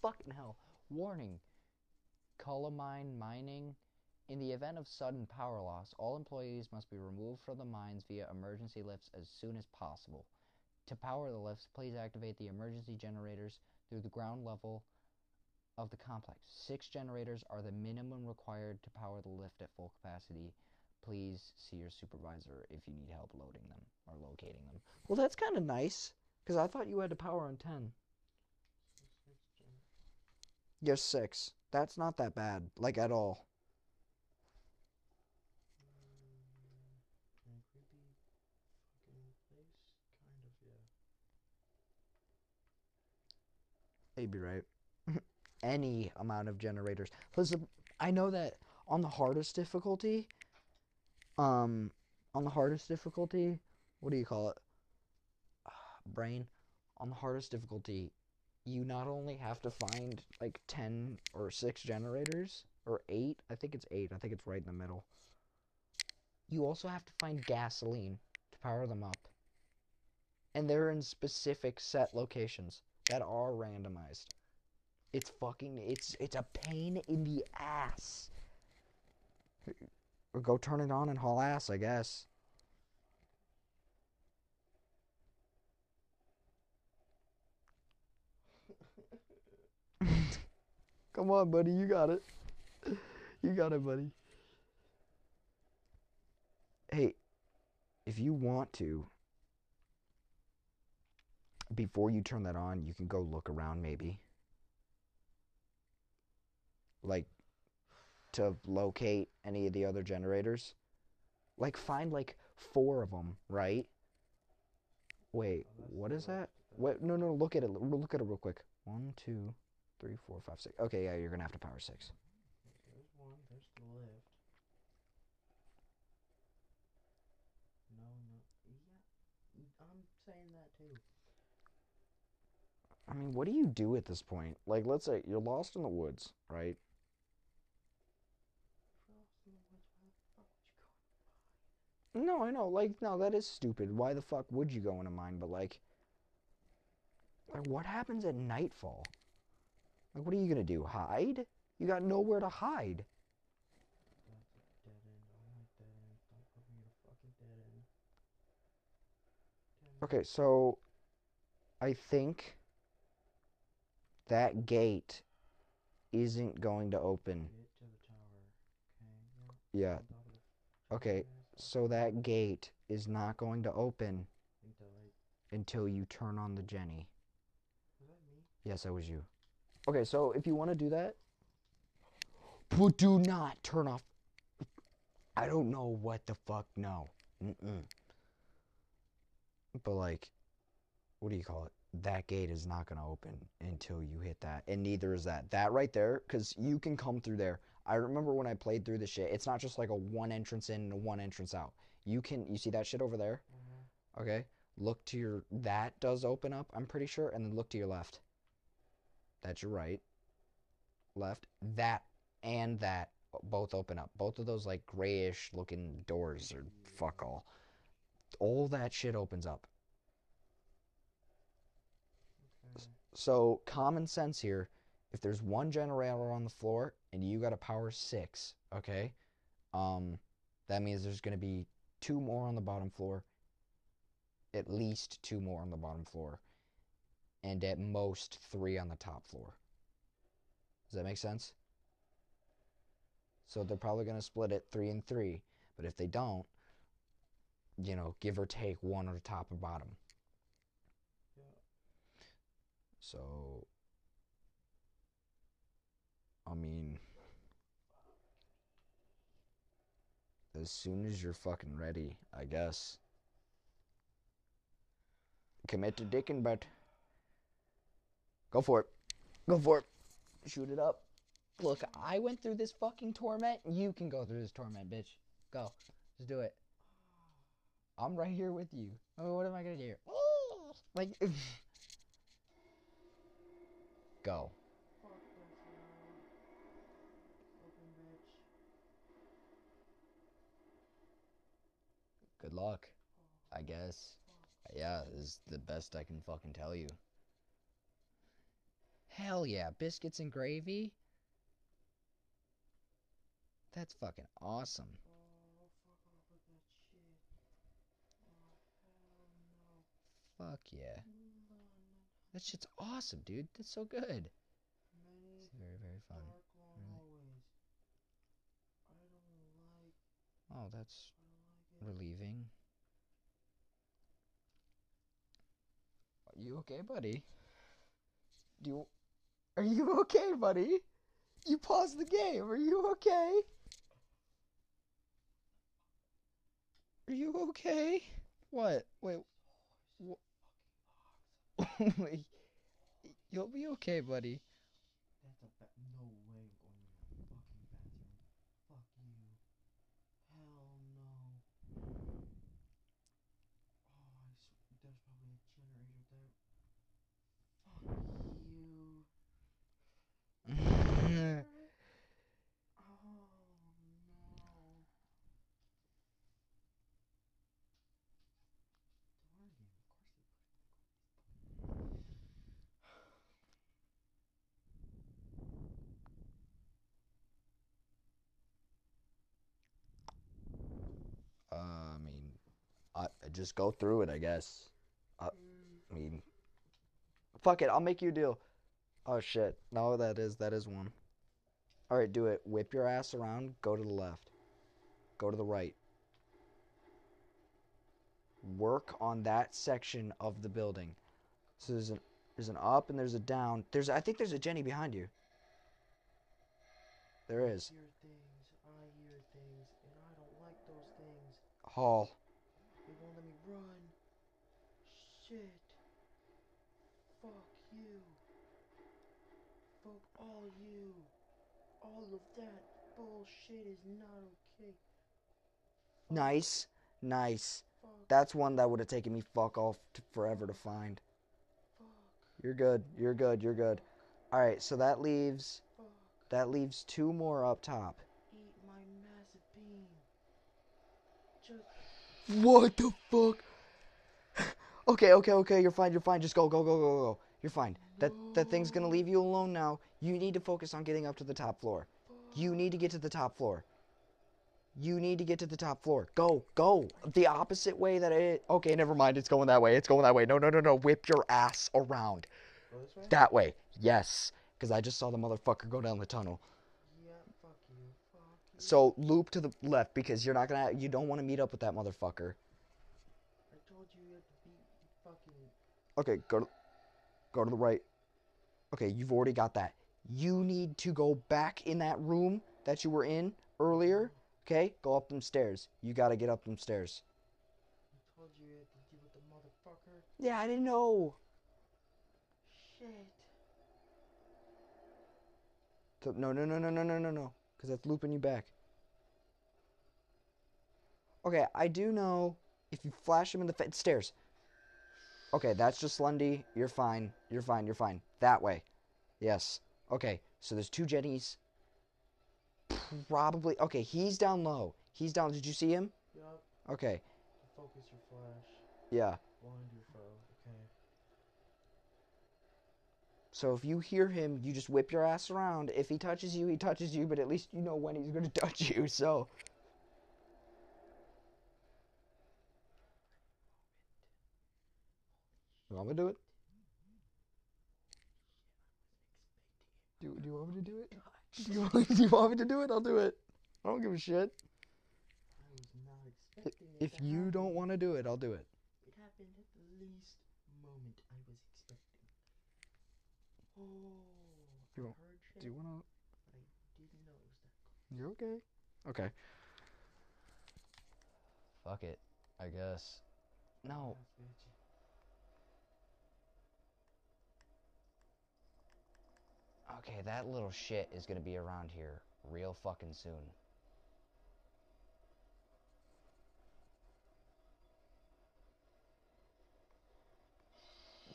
fucking hell. Warning. Coal-mine mining. In the event of sudden power loss, all employees must be removed from the mines via emergency lifts as soon as possible. To power the lifts, please activate the emergency generators through the ground level of the complex. Six generators are the minimum required to power the lift at full capacity. Please see your supervisor if you need help loading them or locating them. Well, that's kind of nice, because I thought you had to power on 10. so six You're six. That's not that bad, like at all. In a creepy fucking place? Kind of, yeah. You'd be right. Any amount of generators. Listen, I know that on the hardest difficulty, um, on the hardest difficulty, what do you call it? Brain. On the hardest difficulty, you not only have to find like 10 or 6 generators, or 8, I think it's 8, I think it's right in the middle. You also have to find gasoline to power them up. And they're in specific set locations that are randomized. It's fucking it's it's a pain in the ass. Go turn it on and haul ass, I guess. Come on, buddy, you got it. You got it, buddy. Hey, if you want to, before you turn that on, you can go look around maybe. Like to locate any of the other generators. Like find like four of them, right? Wait, Oh, what that? lift, Wait, no, no, look at it. Look at it real quick. One, two, three, four, five, six. Okay, yeah, you're gonna have to power six. There's one. There's the lift. No, no. Yeah. I'm saying that too. I mean, what do you do at this point? Like, let's say you're lost in the woods, right? Frost in the woods. Why the fuck would you go? No, I know. Like, no, that is stupid. Why the fuck would you go in a mine? But like, like, what happens at nightfall? Like, what are you gonna do? Hide? You got nowhere to hide. That's a dead end. I don't like dead ends. Don't put me in a fucking dead end. Damn it. Okay, so I think that gate isn't going to open. To tower. Okay. Yeah. Yeah. on top of the Okay. So that gate is not going to open Until until you turn on the Jenny. Was that me? Yes, that was you. Okay, so if you want to do that, but do not turn off. I don't know what the fuck. No. Mm-mm. But like, what do you call it? That gate is not gonna open until you hit that, and neither is that. That right there, because you can come through there. I remember when I played through the shit. It's not just like a one entrance in and a one entrance out. You can you see that shit over there? Mhm. Okay. Look to your that does open up, I'm pretty sure, and then look to your left. That's your right. Left. That and that both open up. Both of those like grayish looking doors are fuck all. All that shit opens up. Okay. So common sense here, if there's one generator on the floor and you got a power six, okay, um, that means there's gonna be two more on the bottom floor, at least two more on the bottom floor, and at most three on the top floor. Does that make sense? So they're probably gonna split it three and three, but if they don't, you know, give or take one on the top or bottom. Yeah. So, I mean, as soon as you're fucking ready, I guess. Commit to dicking, but go for it. Go for it. Shoot it up. Look, I went through this fucking torment. You can go through this torment, bitch. Go. Just do it. I'm right here with you. Oh, what am I gonna do? Like, go. Fuck this now. Fucking bitch. Good luck, I guess. Yeah, is the best I can fucking tell you. Hell yeah, biscuits and gravy? That's fucking awesome. Fuck yeah. That shit's awesome, dude. That's so good. It's very, very fun. Really. Oh, that's I don't like it. Relieving. Are you okay, buddy? Do you Are you okay, buddy? You paused the game. Are you okay? Are you okay? What? Wait. wh- Wait. You'll be okay, buddy. That's a ba- no way I'm going in that fucking bathroom. Fuck you. Hell no. Oh, I s- there's probably a generator there. Fuck you. Oh no. The horror game, of course they put Uh, I mean, I I just go through it, I guess. it. I mean, fuck it. I'll make you a deal. Oh shit. No, that is that is one. All right, do it. Whip your ass around. Go to the left. Go to the right. Work on that section of the building. So there's an there's an up and there's a down. There's I think there's a Jenny behind you. There is. hear things, I hear things, and I don't like those things. Hall. They won't let me run. Shit. Fuck you. Fuck all you. All of that bullshit is not okay. Fuck, Nice. Nice. Fuck. That's one that would have taken me fuck off to forever to find. fuck. You're good. You're good. You're good. All right, so that leaves that leaves two more up top. Eat my massive beam. Just What the fuck? Okay, okay, okay. You're fine. You're fine. Just go, go, go, go, go. You're fine. That that thing's gonna leave you alone now. You need to focus on getting up to the top floor. You need to get to the top floor. You need to get to the top floor. Go, go. The opposite way that it. Okay, never mind. It's going that way. It's going that way. No, no, no, no. Whip your ass around. go this way? That way. Yes. Because I just saw the motherfucker go down the tunnel. Yeah, fuck you. Fuck you. So loop to the left because you're not gonna. You don't want to meet up with that motherfucker. I told you you had to beat fucking Okay, go to, go to the right. Okay, you've already got that. You need to go back in that room that you were in earlier. Okay, go up them stairs. You gotta get up them stairs. I told you to deal with the motherfucker. Yeah, I didn't know. Shit. So, no, no, no, no, no, no, no, no. Because that's looping you back. Okay, I do know if you flash him in the stairs. Okay, that's just Lundy. You're fine. You're fine. You're fine. That way. Yes. Okay, so there's two Jennies. Probably. Okay, he's down low. He's down. Did you see him? Yup. Okay. Focus your flash. Yeah. Blind your foe. Okay. So if you hear him, you just whip your ass around. If he touches you, he touches you, but at least you know when he's going to touch you. So. You want me to do it? Do, do you want me to do it? Do you, want, do you want me to do it? I'll do it. I don't give a shit. I was not expecting it If you don't want to do it, I'll do it. It happened at the least moment I was expecting. Oh, You want- Do you want to? I didn't know it was that. You're okay. Okay. Fuck it. I guess. No. Yes, bitch. Okay, that little shit is gonna be around here real fucking soon.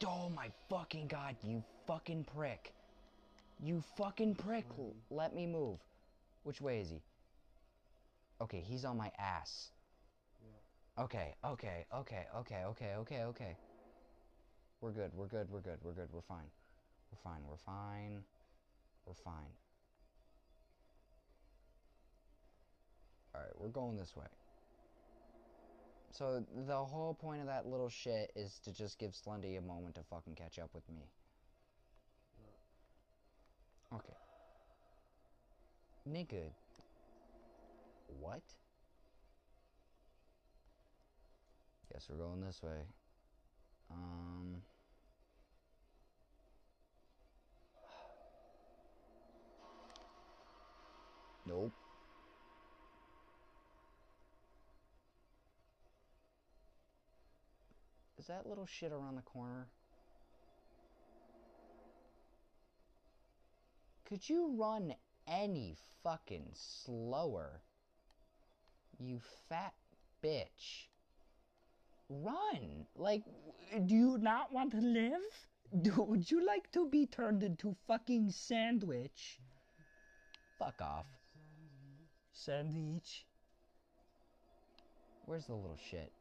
Oh my fucking god, you fucking prick. You fucking prick. L- Let me move. Which way is he? Okay, he's on my ass. Okay, okay, okay, okay, okay, okay, okay. We're good, we're good, we're good, we're good, we're fine. We're fine, we're fine. We're fine. Alright, we're going this way. So, the whole point of that little shit is to just give Slendy a moment to fucking catch up with me. Okay. Nigga. What? Guess we're going this way. Um. Nope. Is that little shit around the corner? Could you run any fucking slower? You fat bitch. Run! Like, do you not want to live? Do, would you like to be turned into fucking sandwich? Fuck off. Sandwich. Where's the little shit?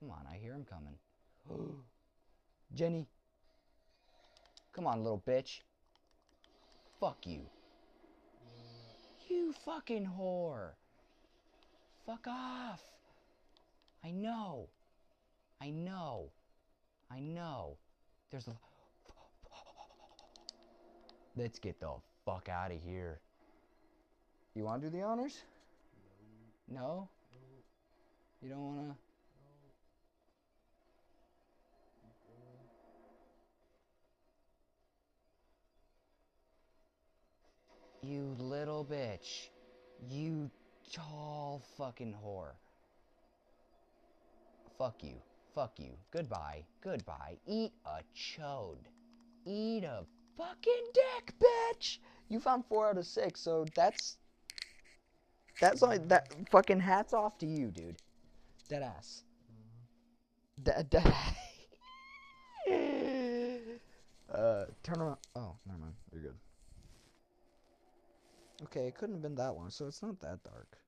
Come on, I hear him coming. Jenny. Come on, little bitch. Fuck you. You fucking whore. Fuck off. I know. I know. I know. There's a. Let's get the fuck out of here. You want to do the honors? No? No, You don't want to? You little bitch. You tall fucking whore. Fuck you. Fuck you. Goodbye. Goodbye. Eat a chode. Eat a fucking dick, bitch. You found four out of six, so that's. That's like that. Fucking hats off to you, dude. Dead ass. Dead, dead Uh, turn around. Oh, never mind. You're good. Okay, it couldn't have been that long, so it's not that dark.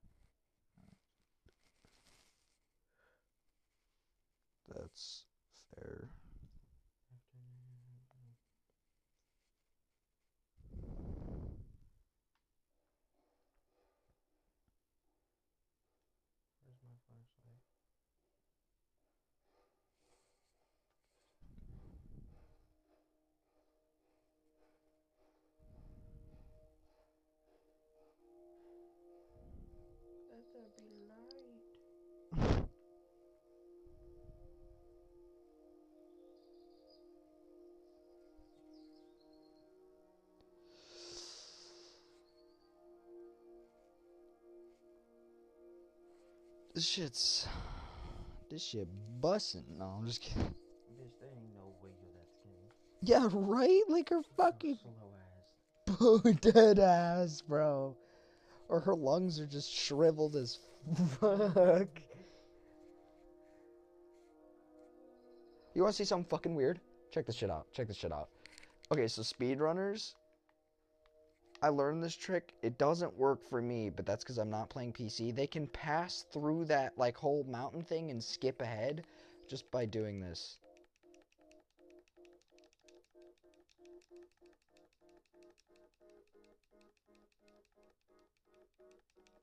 That's fair. This shit's. This shit bussin'. No, I'm just kidding. Bitch, there ain't no way you're that skinny. Yeah, right? Like her fucking. slow ass. dead ass, bro. Or her lungs are just shriveled as fuck. You want to see something fucking weird? Check this shit out. Check this shit out. Okay, so speedrunners. I learned this trick. It doesn't work for me, but that's because I'm not playing PC. They can pass through that like whole mountain thing and skip ahead just by doing this.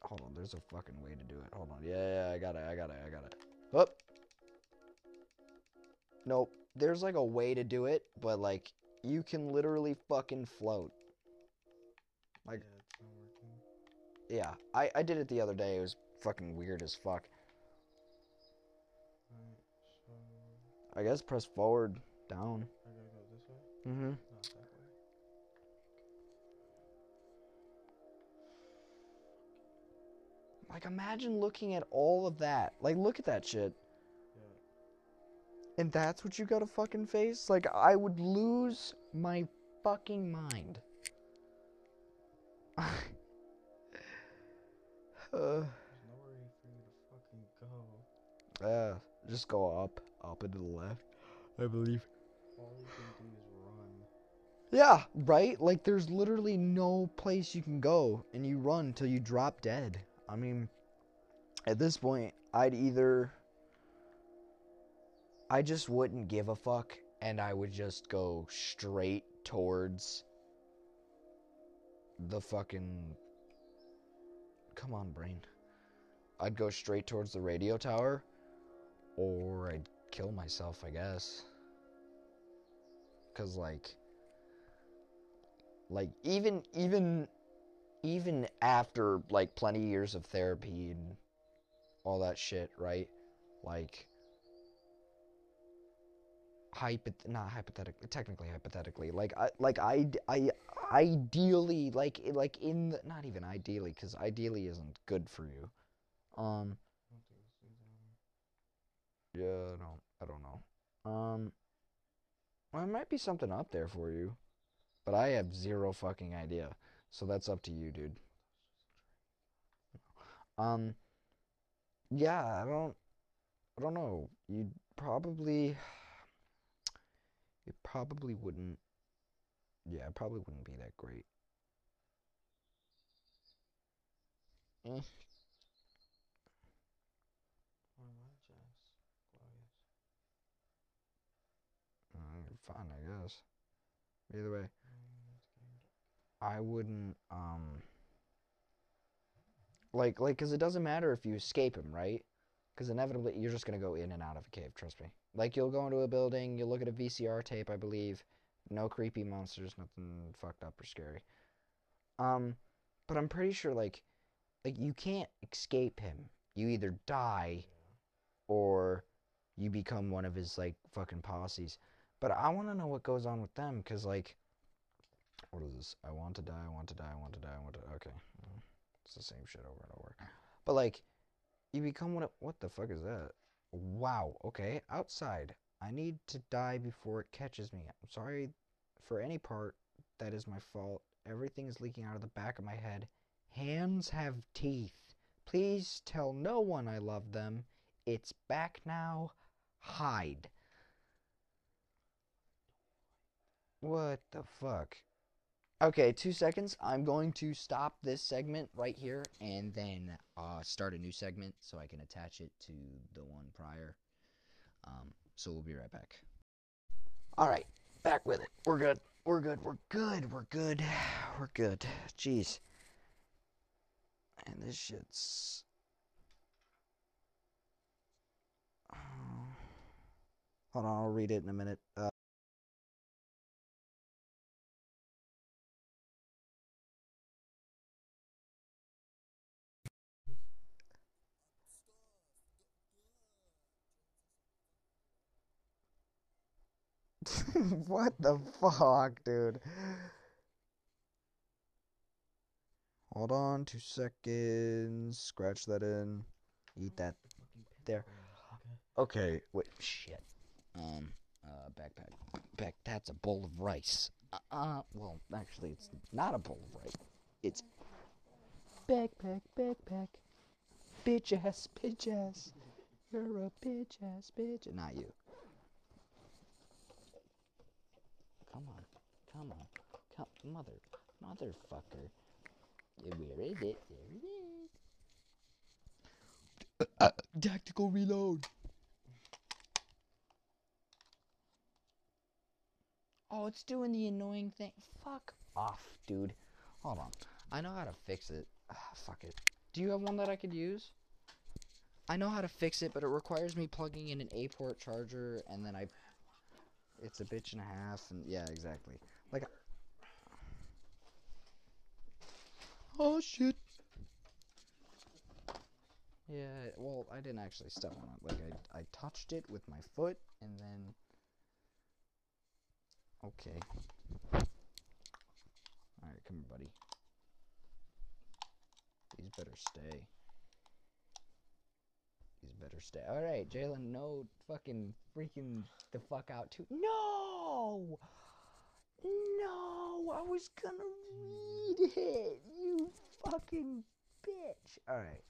Hold on, there's a fucking way to do it. Hold on. Yeah, yeah, I got it. I got it. I got it. Up. Nope. There's like a way to do it, but like you can literally fucking float. Like- yeah, it's not working. Yeah, I I did it the other day. It was fucking weird as fuck. Alright, so I guess press forward, down. I gotta go this way? Mm-hmm. Not that way. Like imagine looking at all of that. Like look at that shit. Yeah. And that's what you gotta fucking face? Like I would lose my fucking mind. Uh, There's nowhere for you to fucking go. yeah, just go up, up and to the left. I believe. All you can do is run. Yeah, right? Like there's literally no place you can go and you run till you drop dead. I mean, at this point, I'd either I just wouldn't give a fuck and I would just go straight towards the fucking Come on, brain. I'd go straight towards the radio tower or I'd kill myself, I guess. Cuz like like even even even after like plenty years of therapy and all that shit, right? Like not hypothetically technically hypothetically like I like I I ideally like like in the, not even ideally cuz ideally isn't good for you. Um yeah, I don't I don't know. Um well, there might be something up there for you, but I have zero fucking idea. So that's up to you, dude. Um yeah, I don't I don't know. You'd probably it probably wouldn't yeah, it probably wouldn't be that great. Why am I just Glorious. you're fine, I guess. Either way, Mm, I wouldn't um like like cuz it doesn't matter if you escape him, right? Cuz inevitably you're just going to go in and out of a cave, trust me. Like you'll go into a building, you'll look at a VCR tape, I believe. No creepy monsters, nothing fucked up or scary. Um but I'm pretty sure like like you can't escape him. You either die or you become one of his like fucking posses. But I want to know what goes on with them cuz like what is this? I want to die, I want to die, I want to die, I want to. Okay. It's the same shit over and over. But, like, you become what. What the fuck is that? Wow. Okay. Outside. I need to die before it catches me. I'm sorry for any part. That is my fault. Everything is leaking out of the back of my head. Hands have teeth. Please tell no one I love them. It's back now. Hide. What the fuck? Okay, two seconds. I'm going to stop this segment right here and then uh, start a new segment so I can attach it to the one prior. Um, so we'll be right back. All right, back with it. We're good. We're good. We're good. We're good. We're good. Jeez. And this shit's. Hold on, I'll read it in a minute. Uh, what the fuck, dude? Hold on, two seconds. Scratch that in. Eat that. There. okay? Wait, shit. Um, uh, backpack. Back, that's a bowl of rice. Uh, uh, well, actually, it's not a bowl of rice. It's backpack, backpack. Bitch ass, bitch ass. You're a bitch ass, bitch. And not you. Come on, come on, come, mother, motherfucker. Where is it? There it is. Uh, tactical reload. Oh, it's doing the annoying thing. Fuck off, dude. Hold on. I know how to fix it. Ah, fuck it. Do you have one that I could use? I know how to fix it, but it requires me plugging in an A port charger, and then I. It's a bitch and a half, and yeah, exactly. Like. Oh shit. Yeah, well, I didn't actually step on it. Like, I, I touched it with my foot, and then. Okay. Alright, come here, buddy. These better stay. These better stay. Alright, Jalen, no fucking freaking the fuck out too. No! No! I was gonna read it! You fucking bitch! Alright.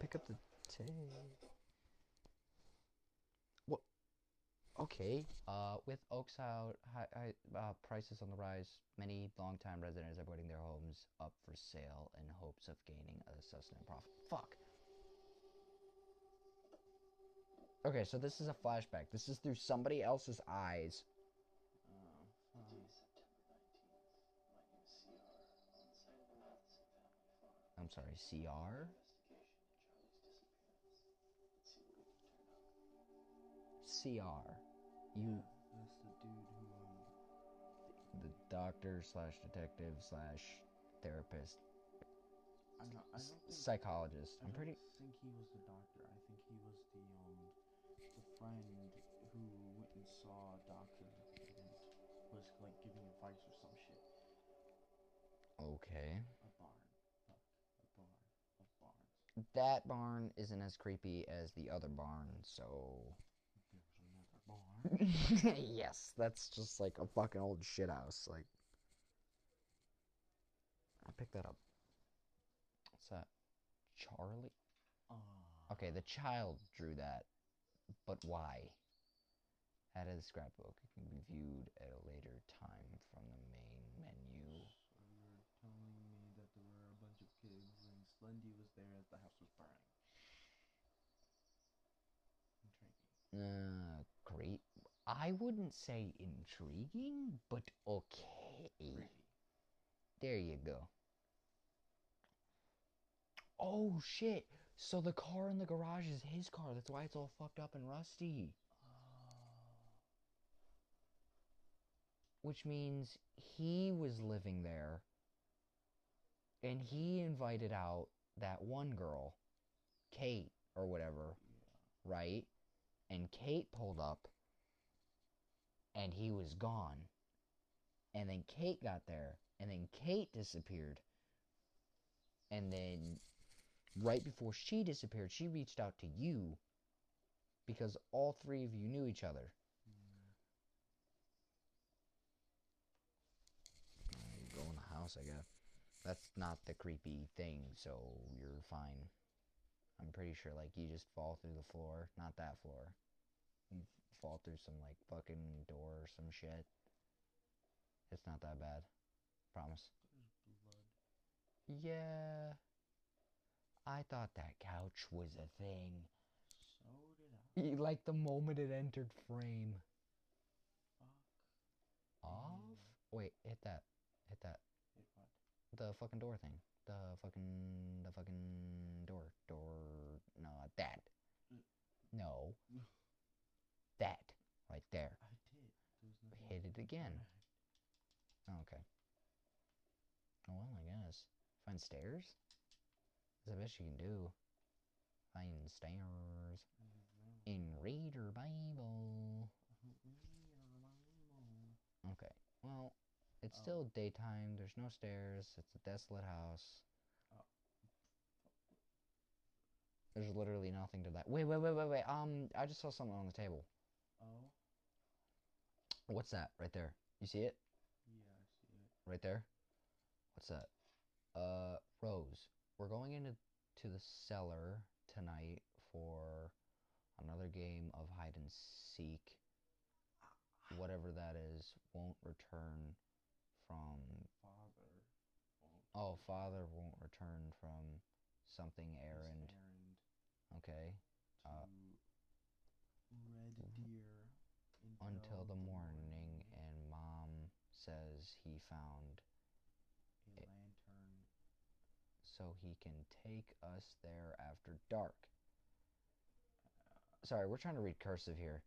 Pick up the tape. What? Okay. Uh, with Oaks out, high, high, uh, prices on the rise, many longtime residents are putting their homes up for sale in hopes of gaining a sustained profit. Fuck. Okay, so this is a flashback. This is through somebody else's eyes. I'm sorry, CR? CR. You, That's the dude who, um, the doctor slash detective slash therapist, I don't, I think, psychologist. I I'm don't pretty. think he was the doctor. I think he was the, um, the friend who went and saw a doctor and was, like, giving advice or some shit. Okay. A barn. Fuck. A barn. A barn. That barn isn't as creepy as the other barn, so. Barn. yes, that's just like a fucking old shit house. Like, I picked that up. What's that? Charlie? Uh, Okay, the child drew that, but why? Added the scrapbook. It can be viewed at a later time from the main menu. So you're telling me that there were a bunch of kids and Slendy was there as the house was burning. Intriguing. Uh, great. I wouldn't say intriguing, but okay. There you go. Oh shit! So the car in the garage is his car. That's why it's all fucked up and rusty. Which means he was living there and he invited out that one girl, Kate or whatever, right? And Kate pulled up and he was gone. And then Kate got there and then Kate disappeared. And then right before she disappeared, she reached out to you because all three of you knew each other. Uh, go in the house, I guess. That's not the creepy thing, so you're fine. I'm pretty sure, like, you just fall through the floor. Not that floor. You fall through some, like, fucking door or some shit. It's not that bad. Promise. Yeah. I thought that couch was a thing. So did I. Like the moment it entered frame. Fuck. Off? Wait, hit that. Hit that. Hit what? The fucking door thing. The fucking the fucking door. Door no that. No. That. Right there. I did. Hit it again. Oh, okay. Oh well I guess. Find stairs? That's the best you can do. Find stairs. I don't know. In Reader Bible. Okay. Well, it's Oh. still daytime. There's no stairs. It's a desolate house. Oh. There's literally nothing to that. Wait, wait, wait, wait, wait. Um, I just saw something on the table. Oh, What's that right there? You see it? yeah. I see it. Right there. What's that? Uh, Rose. We're going into to the cellar tonight for another game of hide and seek. Whatever that is won't return from. Father. won't Oh, father won't return from something errand. errand Okay. to uh, Red Deer Until the morning, and mom says he found a it- lantern. so he can take us there after dark. Sorry, we're trying to read cursive here.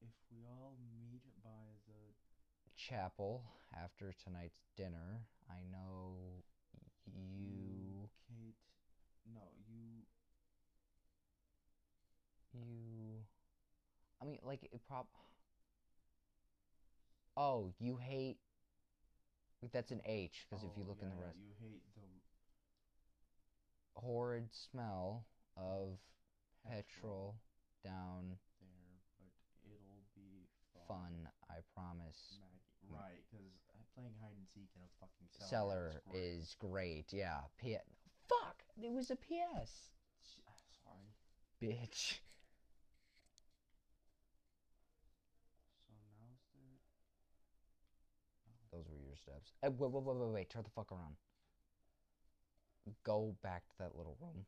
If we all meet by the Chapel after tonight's dinner. I know you Kate, no, you you I mean like it prob Oh, you hate that's an H because if you oh, look in the rest you hate the horrid smell of petrol down there, but it'll be fun. fun, I promise. Maggie. Right, because uh, playing hide and seek in a fucking cellar, Cellar is great. is great. Yeah. P Fuck, it was a PS. Sorry. Bitch. So now's the. Those were your steps. Hey, wait, wait, wait, wait, wait. Turn the fuck around. Go back to that little room.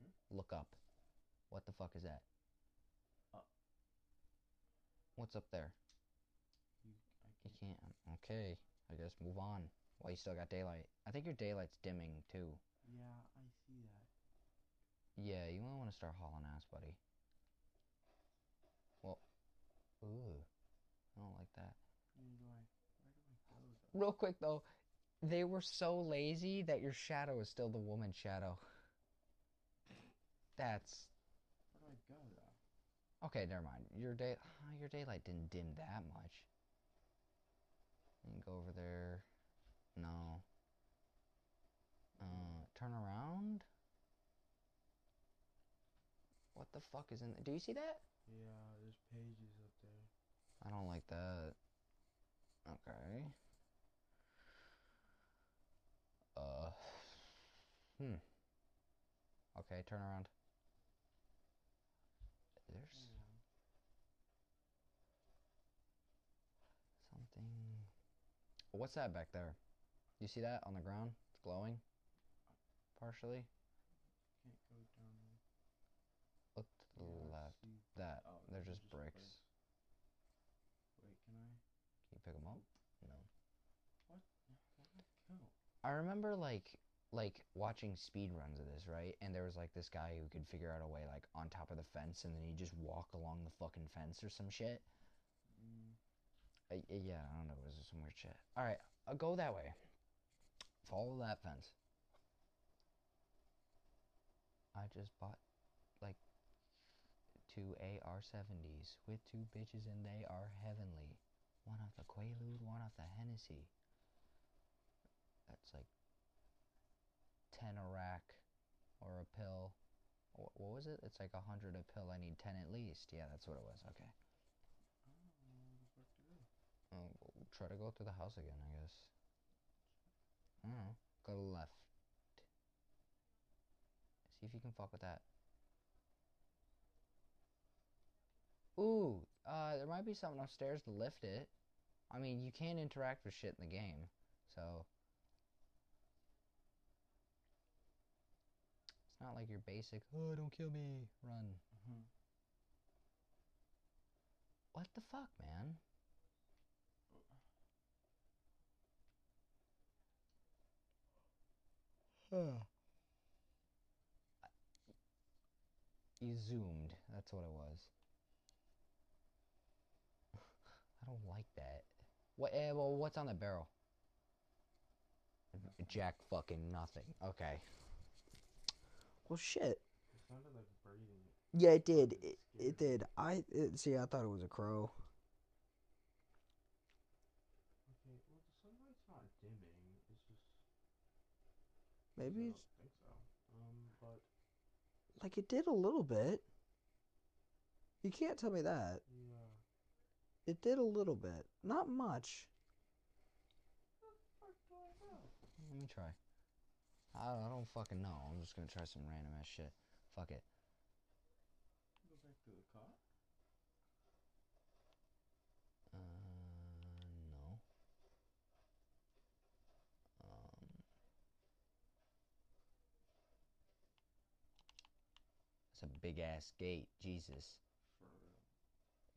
Hmm? Look up. What the fuck is that? Up. What's up there? You, can't. Okay. I guess move on. While you still got daylight. I think your daylight's dimming too. Yeah, I see that. Yeah, you might want to start hauling ass, buddy. Well, ooh, I don't like that. Where do I? Where do I go though? Real quick though, they were so lazy that your shadow is still the woman's shadow. That's Where do I go though? okay. Never mind. Your day, your daylight didn't dim that much. Go over there. No. Uh, turn around. What the fuck is in? There? Do you see that? Yeah, there's pages up there. I don't like that. Okay. Uh. Hmm. Okay, turn around. There's Hang on. something. What's that back there? You see that on the ground? It's glowing. Partially. Can't go down there. Look to the Yeah, left. That. Oh, They're are just bricks. Wait, can I? Can you pick them up? No. What? I remember like like watching speed runs of this, right? And there was like this guy who could figure out a way like on top of the fence and then he'd just walk along the fucking fence or some shit. Mm, Uh, yeah, I don't know. It was some weird shit. All right, I'll go that way. Follow that fence. I just bought like two AR-70s with two bitches and they are heavenly. One off the Quaalude, one off the Hennessy. That's like ten a rack or a pill. What was it? It's like a hundred a pill. I need ten at least. Yeah, that's what it was. Okay. I don't know where the fuck to go. Oh, we'll try to go through the house again, I guess. I don't know. Go left. See if you can fuck with that. Ooh, uh, there might be something upstairs to lift it. I mean, you can't interact with shit in the game, so. It's not like your basic, oh, don't kill me, run. Uh-huh. What the fuck, man? You zoomed. That's what it was. I don't like that. What? Eh, well, what's on the barrel? Jack fucking nothing. Okay. Well, shit. It sounded like breathing. Yeah, it did. Fucking It, it did. I it, see. I thought it was a crow. Maybe. I don't think so. Um, but like it did a little bit. You can't tell me that. Yeah. It did a little bit, not much. Let me try. I I don't fucking know. I'm just gonna try some random ass shit. Fuck it. Big ass gate. Jesus.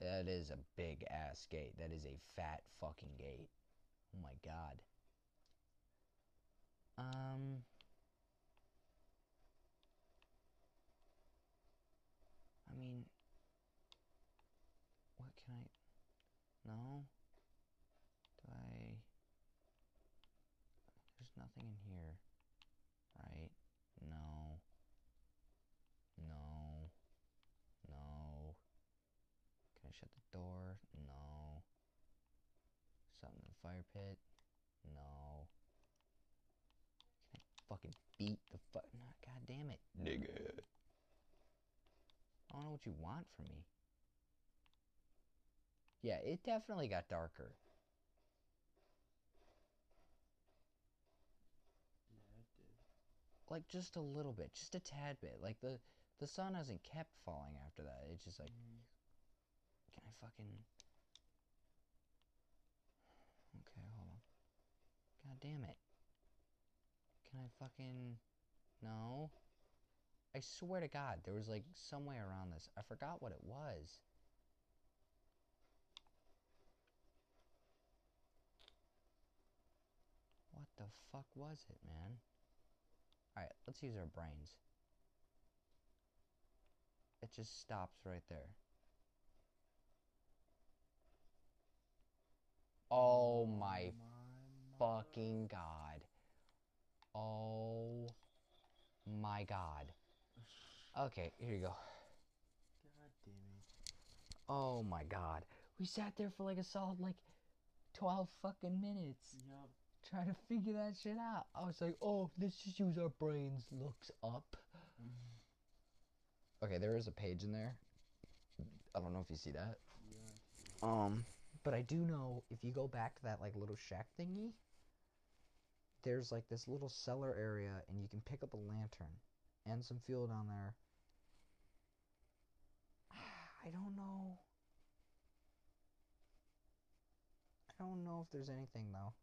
That is a big ass gate. That is a fat fucking gate. Oh my god. Um. I mean, what can I? No. Do I? There's nothing in here, right? No. No. No. Can I shut the door? No. Something in the fire pit? No. Can I fucking beat the fuck? Nah, God damn it, nigga. I don't know what you want from me. Yeah, it definitely got darker. Yeah, it did. Like just a little bit, just a tad bit. Like the the sun hasn't kept falling after that. It's just like, Mm, can I fucking? Okay, hold on. God damn it. Can I fucking? No. I swear to God, there was like some way around this. I forgot what it was. What the fuck was it, man? Alright, let's use our brains. It just stops right there. Oh my my fucking god. Oh my god. Okay, here you go. God damn it. Oh my god. We sat there for like a solid like 12 fucking minutes Yup. trying to figure that shit out. I was like, oh, let's just use our brains. Looks up. Okay, there is a page in there. I don't know if you see that. Yeah. Um, but I do know if you go back to that like little shack thingy, there's like this little cellar area, and you can pick up a lantern and some fuel down there. I don't know. I don't know if there's anything though.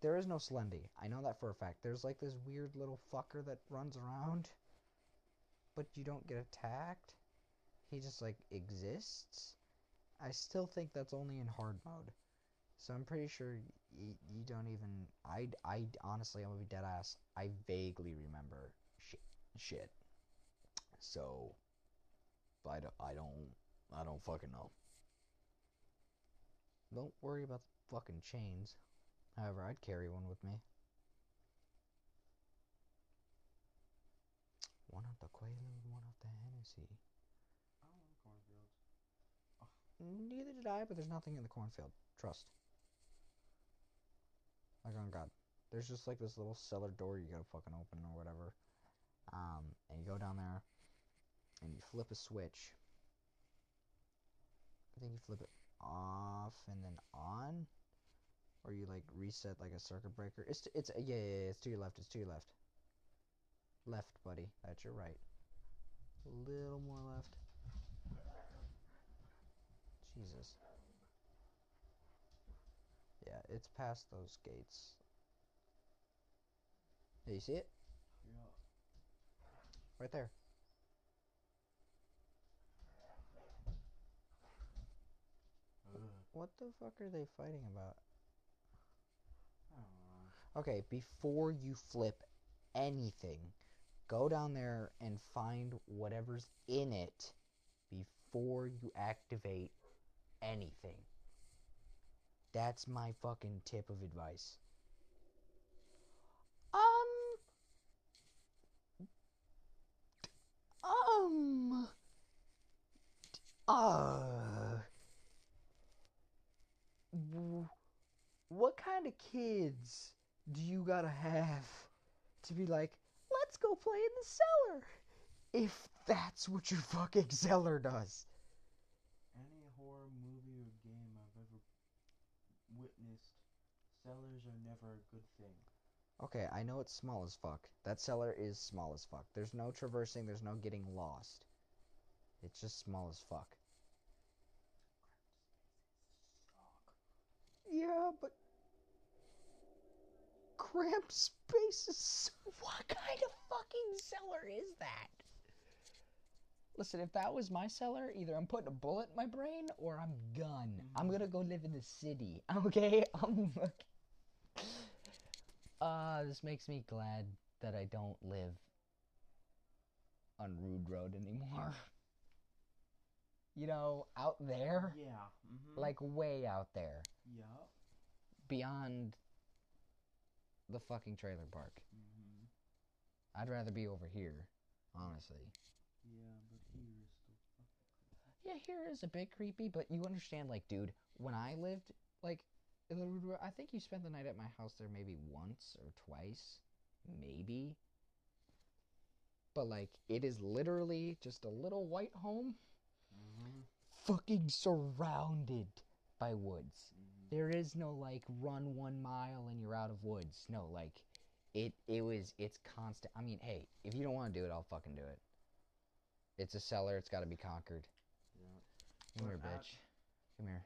There is no Slendy. I know that for a fact. There's like this weird little fucker that runs around, but you don't get attacked. He just like exists. I still think that's only in hard mode. So I'm pretty sure y- you don't even. I I honestly, I'm gonna be dead ass. I vaguely remember shit. Shit. So, but I don't. I don't. I don't fucking know. Don't worry about the fucking chains. However, I'd carry one with me. One of the Quaalude, one of the Hennessy. I don't like cornfields. Neither did I, but there's nothing in the cornfield. Trust. Like on God. There's just like this little cellar door you gotta fucking open or whatever. Um, and you go down there and you flip a switch. I think you flip it off and then on. Or you like reset like a circuit breaker. It's t- it's yeah, yeah, yeah, it's to your left, it's to your left. Left, buddy. That's your right. A little more left. Jesus. Yeah, it's past those gates. Do you see it? Yeah. Right there. Ugh. What the fuck are they fighting about? I don't know. Okay, before you flip anything, go down there and find whatever's in it before you activate anything. That's my fucking tip of advice. Um. Um. Uh. What kind of kids do you gotta have to be like, let's go play in the cellar? If that's what your fucking cellar does. Any horror movie or game I've ever witnessed cellars are never a good thing. Okay, I know it's small as fuck. That cellar is small as fuck. There's no traversing, there's no getting lost. It's just small as fuck. Yeah, but cramped spaces. What kind of fucking cellar is that? Listen, if that was my cellar, either I'm putting a bullet in my brain or I'm gone. I'm mm-hmm. gonna go live in the city. Okay, I'm. Uh, this makes me glad that I don't live on Rude Road anymore. You know, out there, Yeah. Mm-hmm. like way out there, Yeah. beyond the fucking trailer park. Mm-hmm. I'd rather be over here, honestly. Yeah, but here is still fucking Yeah, here is a bit creepy, but you understand, like, dude, when I lived, like, in the Rude Road, I think you spent the night at my house there maybe once or twice, maybe. But, like, it is literally just a little white home Mm-hmm. fucking surrounded by woods. Mm-hmm. There is no like run one mile and you're out of woods. No, like it it was it's constant. I mean, hey, if you don't want to do it, I'll fucking do it. It's a cellar, it's gotta be conquered. Yeah. Come here, bitch. Come here.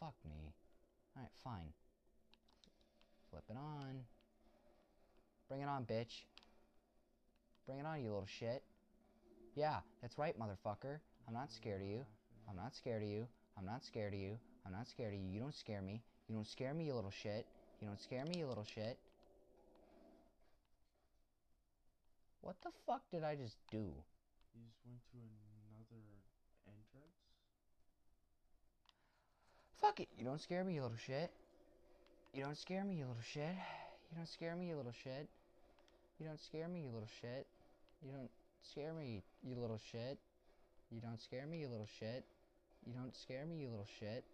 Fuck me. Alright, fine. Flip it on. Bring it on, bitch. Bring it on, you little shit. Yeah, that's right, motherfucker. I'm not scared of you. I'm not scared of you. I'm not scared of you. I'm not scared of you. You don't scare me. You don't scare me, you little shit. You don't scare me, you little shit. What the fuck did I just do? You just went to another entrance? Fuck it. You don't scare me, you little shit. You don't scare me, you little shit. You don't scare me, you little shit. You don't scare me, you little shit. You don't scare me, you little shit. You don't scare me, you little shit. You don't scare me, you little shit.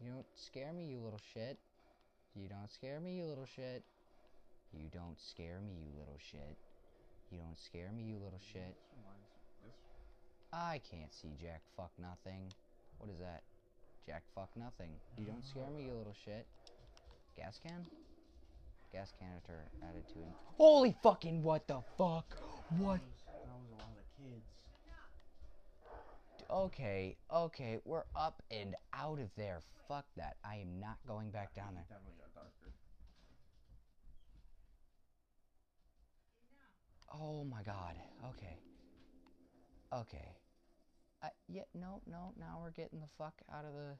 You don't scare me, you little shit. You don't scare me, you little shit. You don't scare me, you little shit. You don't scare me, you little shit. This reminds this I can't see jack fuck nothing. What is that? Jack fuck nothing. You don't scare me, you little shit. Gas can? Gas canister added to it. Holy fucking what the fuck? What? that was, a lot of kids. Okay, okay, we're up and out of there. Fuck that. I am not going back down there. Oh my god. Okay. Okay. Uh, yeah, no, no, now we're getting the fuck out of the.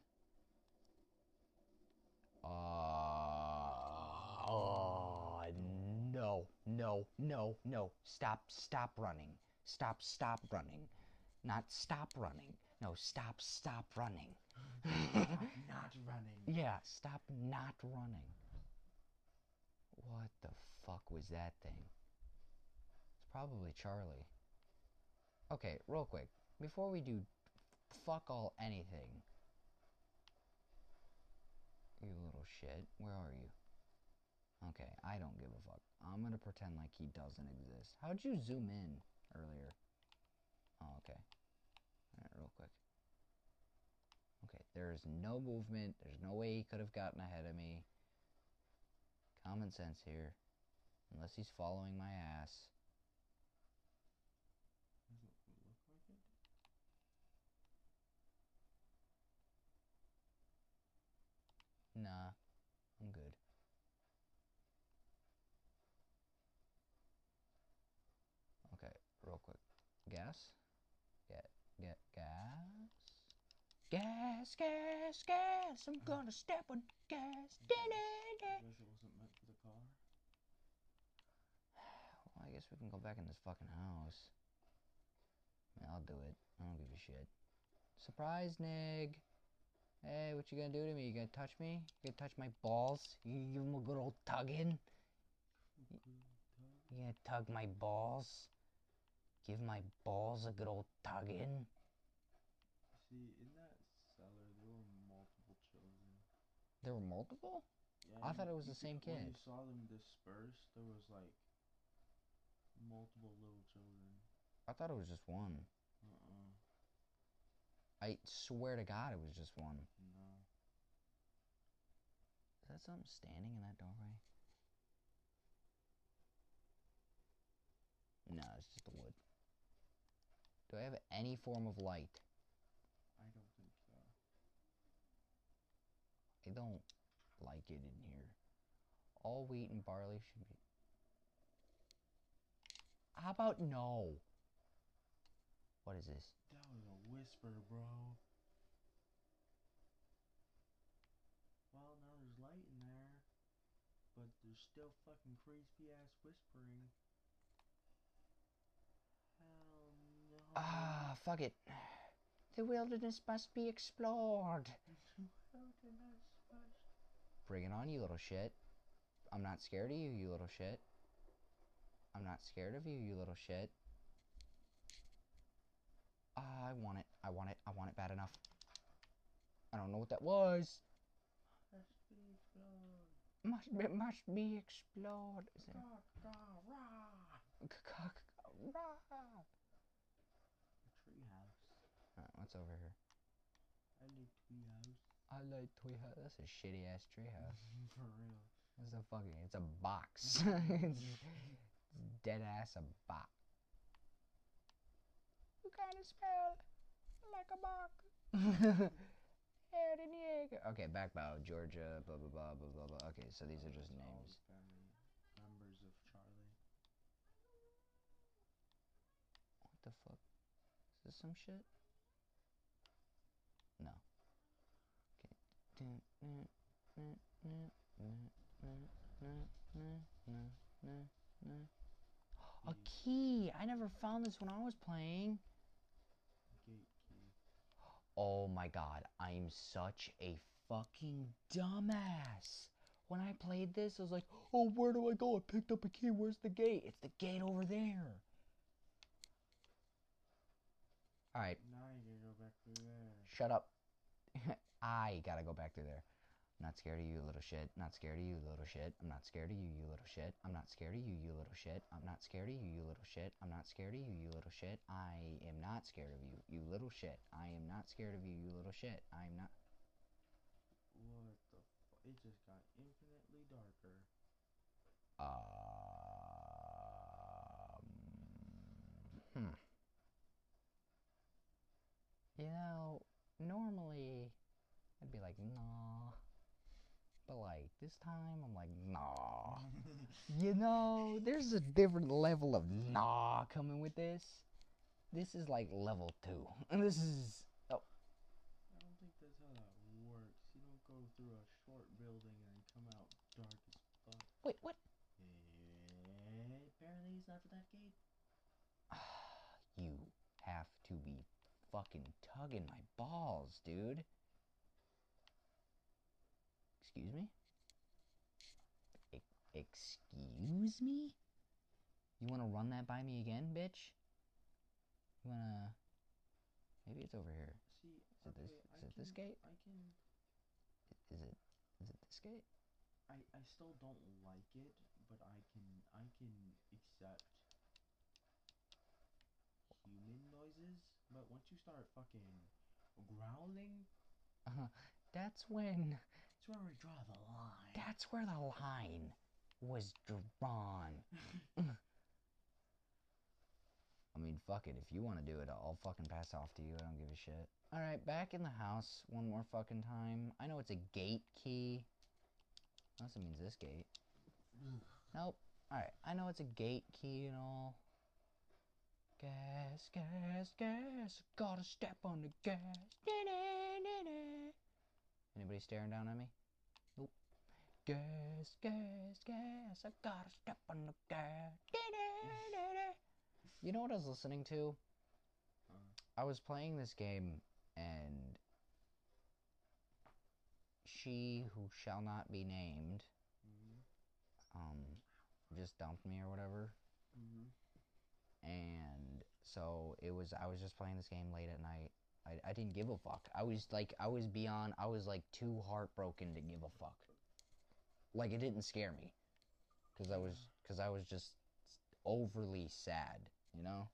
Uh, oh, no, no, no, no. Stop, stop running. Stop, stop running. Not stop running. No, stop, stop running. Not running. Yeah, stop not running. What the fuck was that thing? It's probably Charlie. Okay, real quick. Before we do fuck all anything. You little shit. Where are you? Okay, I don't give a fuck. I'm gonna pretend like he doesn't exist. How'd you zoom in earlier? Oh, okay. Alright, real quick. Okay, there's no movement. There's no way he could have gotten ahead of me. Common sense here. Unless he's following my ass. Doesn't look like it. Nah, I'm good. Okay, real quick. Gas? Get, get gas? Gas, gas, gas! I'm gonna step on gas! I guess it wasn't meant for the car. Well, I guess we can go back in this fucking house. I mean, I'll do it. I don't give a shit. Surprise, Nig! Hey, what you gonna do to me? You gonna touch me? You gonna touch my balls? You gonna give him a good old tugging? You gonna tug my balls? Give my balls a good old tugging? See, in that cellar, there were multiple children. There were multiple? Yeah, I thought it was the same could- When kid. you saw them dispersed, there was like multiple little children. I thought it was just one. I swear to God it was just one. No. Is that something standing in that doorway? No, it's just the wood. Do I have any form of light? I don't think so. I don't like it in here. All wheat and barley should be. How about no? What is this? That was a whisper, bro. Well, now there's light in there, but there's still fucking crispy ass whispering. Hell no. Ah, fuck it. The wilderness must be explored. Wilderness must- Bring it on, you little shit. I'm not scared of you, you little shit. I'm not scared of you, you little shit. I want it. I want it. I want it bad enough. I don't know what that was. Must be explored. Must be, must be explored. Is there Ka-ka-rah. Rah. A treehouse. Uh, what's over here? I like treehouse. I like toy house. That's a shitty ass treehouse. For real. It's a fucking. It's a box. it's, it's dead ass a box. You kinda smell like a mock. Okay, back bow, Georgia, blah blah blah blah blah blah. Okay, so these are just names. Members of Charlie. What the fuck? Is this some shit? No. Okay. A key! I never found this when I was playing. Oh my god, I'm such a fucking dumbass. When I played this, I was like, oh, where do I go? I picked up a key. Where's the gate? It's the gate over there. Alright, Now you can go back through there. shut up. I gotta go back through there. Not scared of you, little shit. Not scared of you, little shit. I'm not scared of you, you little shit. I'm not scared of you, you little shit. I'm not scared of you, you little shit. I'm not scared of you, you little shit. I am not scared of you, you little shit. I am not scared of you, you little shit. I am not. What the fu- It just got infinitely darker. Um, hmm. You know, normally I'd be like, nah. But like this time, I'm like, nah. You know, there's a different level of nah coming with this. This is like level two. And this is. Oh, I don't think that's how that works. You don't go through a short building and come out dark as fuck. wait, what? Eh, apparently it's after that gate. You have to be fucking tugging my balls, dude. Excuse me? E- excuse me? You want to run that by me again, bitch? You want to. Maybe it's over here. See, Is it this- okay, is it this gate? I can. Is it. Is it this gate? I, I still don't like it, but I can I can accept human noises. But once you start fucking growling, Uh, huh. that's when. It's where we draw the line. That's where the line was drawn. I mean, fuck it. If you want to do it, I'll fucking pass off to you. I don't give a shit. All right, back in the house one more fucking time. I know it's a gate key. Unless it means this gate. Nope. All right, I know it's a gate key and all. Gas, gas, gas. Gotta step on the gas. Anybody staring down at me? Nope. Gas, gas, gas. I gotta step on the gas. You know what I was listening to? Uh, I was playing this game and she who shall not be named mhm, um just dumped me or whatever mhm. and so it was i was just playing this game late at night I, I didn't give a fuck i was like i was beyond i was like too heartbroken to give a fuck like it didn't scare me because i was because i was just overly sad you know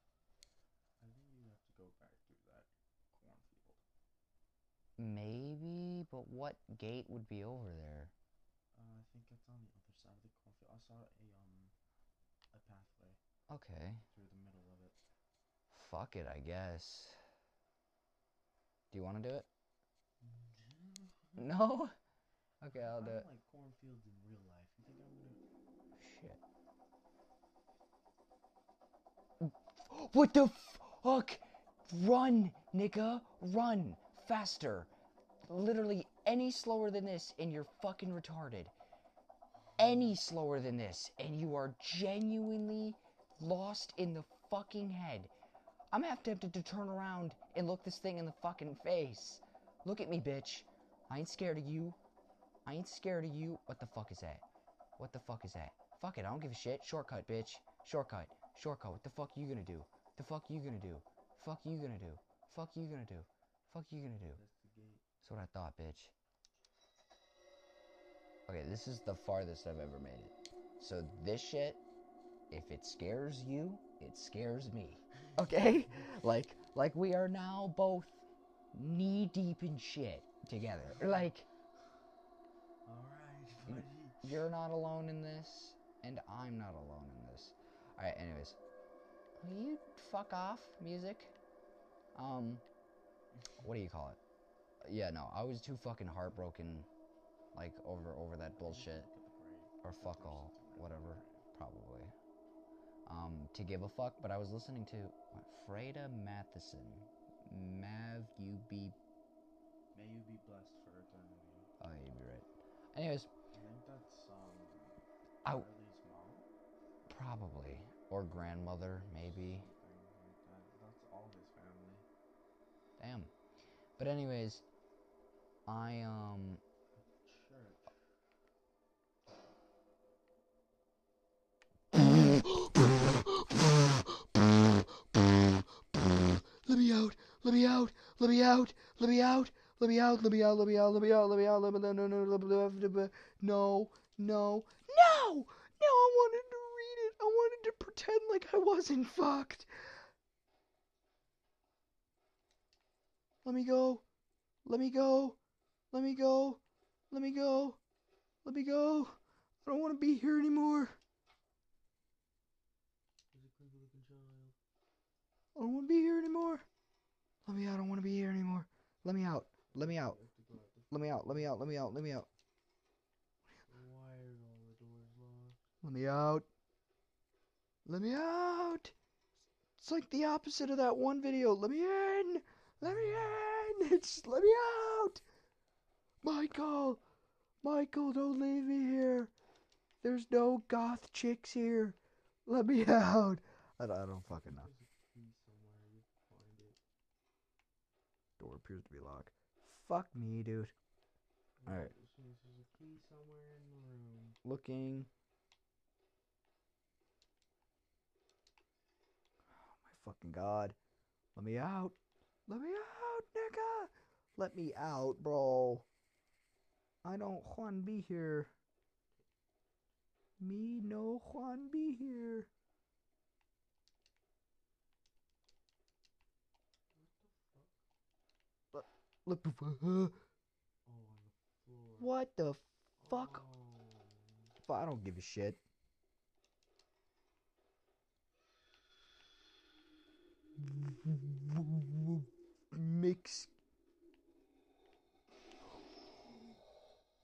I think you have to go back through that cornfield. maybe but what gate would be over there I think it's on the other side of the cornfield. I saw a um a pathway Okay. through the middle of it. Fuck it, I guess. Do you want to do it? Mm-hmm. No? Okay, I'll do it. like cornfields in real life. You think I'm gonna? Shit. What the fuck? Run, nigga. Run. Faster. Literally any slower than this and you're fucking retarded. Any slower than this and you are genuinely lost in the fucking head. I'm half tempted to turn around and look this thing in the fucking face. Look at me, bitch. I ain't scared of you. I ain't scared of you. What the fuck is that? What the fuck is that? Fuck it, I don't give a shit. Shortcut, bitch. Shortcut. Shortcut. What the fuck you gonna do? The fuck you gonna do? Fuck you gonna do? Fuck you gonna do? Fuck you gonna do? That's. That's what I thought, bitch. Okay, this is the farthest I've ever made it. So this shit, if it scares you, it scares me. Okay? like like we are now both knee deep in shit together. Like All right, buddy. you're not alone in this, and I'm not alone in this. Alright, anyways. Will you fuck off, music? Um, what do you call it? Yeah, no, I was too fucking heartbroken, like, over over that bullshit. Or fuck all, whatever, probably. Um, to give a fuck, but I was listening to what, Freda Matheson. Mav, you be. May you be blessed for eternity. Oh, you'd be right. Anyways, I think that's um. I- mom. probably. Or grandmother, maybe. Like that. That's all his family. Damn. But anyways, I um Church. Let me out. Let me out. Let me out. Let me out. Let me out. Let me out. Let me out. Let me out. Let me out. Let me no no no no no no no no. I wanted to read it. I wanted to pretend like I wasn't fucked. Let me go. Let me go. Let me go. Let me go. Let me go. I don't want to be here anymore. He's a creepy looking child. I don't want to be here anymore. Let me out. I don't want to be here anymore. Let me out. Let me out. Let me out. Let me out. Let me out. Let me out. Let me out. Let me out. It's like the opposite of that one video. Let me in. Let me in. It's let me out. Michael. Michael, don't leave me here. There's no goth chicks here. Let me out. I don't, I don't fucking know. There's a key somewhere. You can find it. Door appears to be locked. Fuck me, dude. Alright. As soon as There's a key somewhere in the room. Looking. Oh my fucking god. Let me out. Let me out, nigga. Let me out, bro. I don't want be here. Me no Juan be here. Look the fuck. Oh, the. What the fuck? Oh. I don't give a shit. Mix.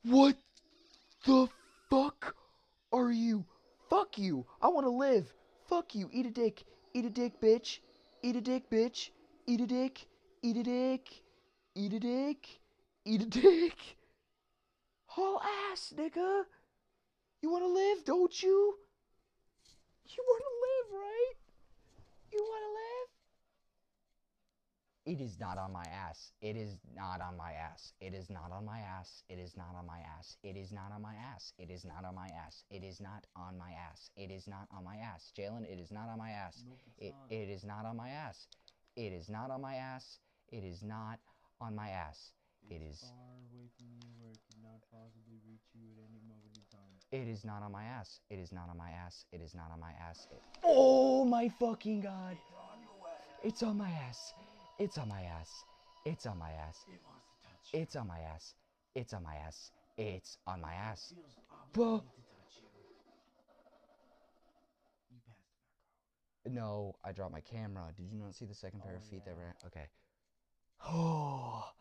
What the fuck are you? Fuck you. I want to live. Fuck you. Eat a dick. Eat a dick, bitch. Eat a dick, bitch. Eat a dick. Eat a dick. Eat a dick. Eat a dick. Haul ass, nigga. You want to live, don't you? You want to live, right? You want to live? It is not on my ass. It is not on my ass. It is not on my ass. It is not on my ass. It is not on my ass. It is not on my ass. It is not on my ass. It is not on my ass. Jalen, it is not on my ass. It, it is not on my ass. It is not on my ass. It is not on my ass. It it is far away from you where it could not possibly reach you at any moment in time. It is not on my ass. It is not on my ass. It is not on my ass. It- oh my fucking god. It's on my ass. It's on my ass. It's on my ass. It wants to touch you. It's on my ass. It's on my ass. It's on my ass. feels, oh, to touch you. You passed the back No, I dropped my camera. Did you not see the second pair Oh, of feet that yeah. ran? Okay. Oh.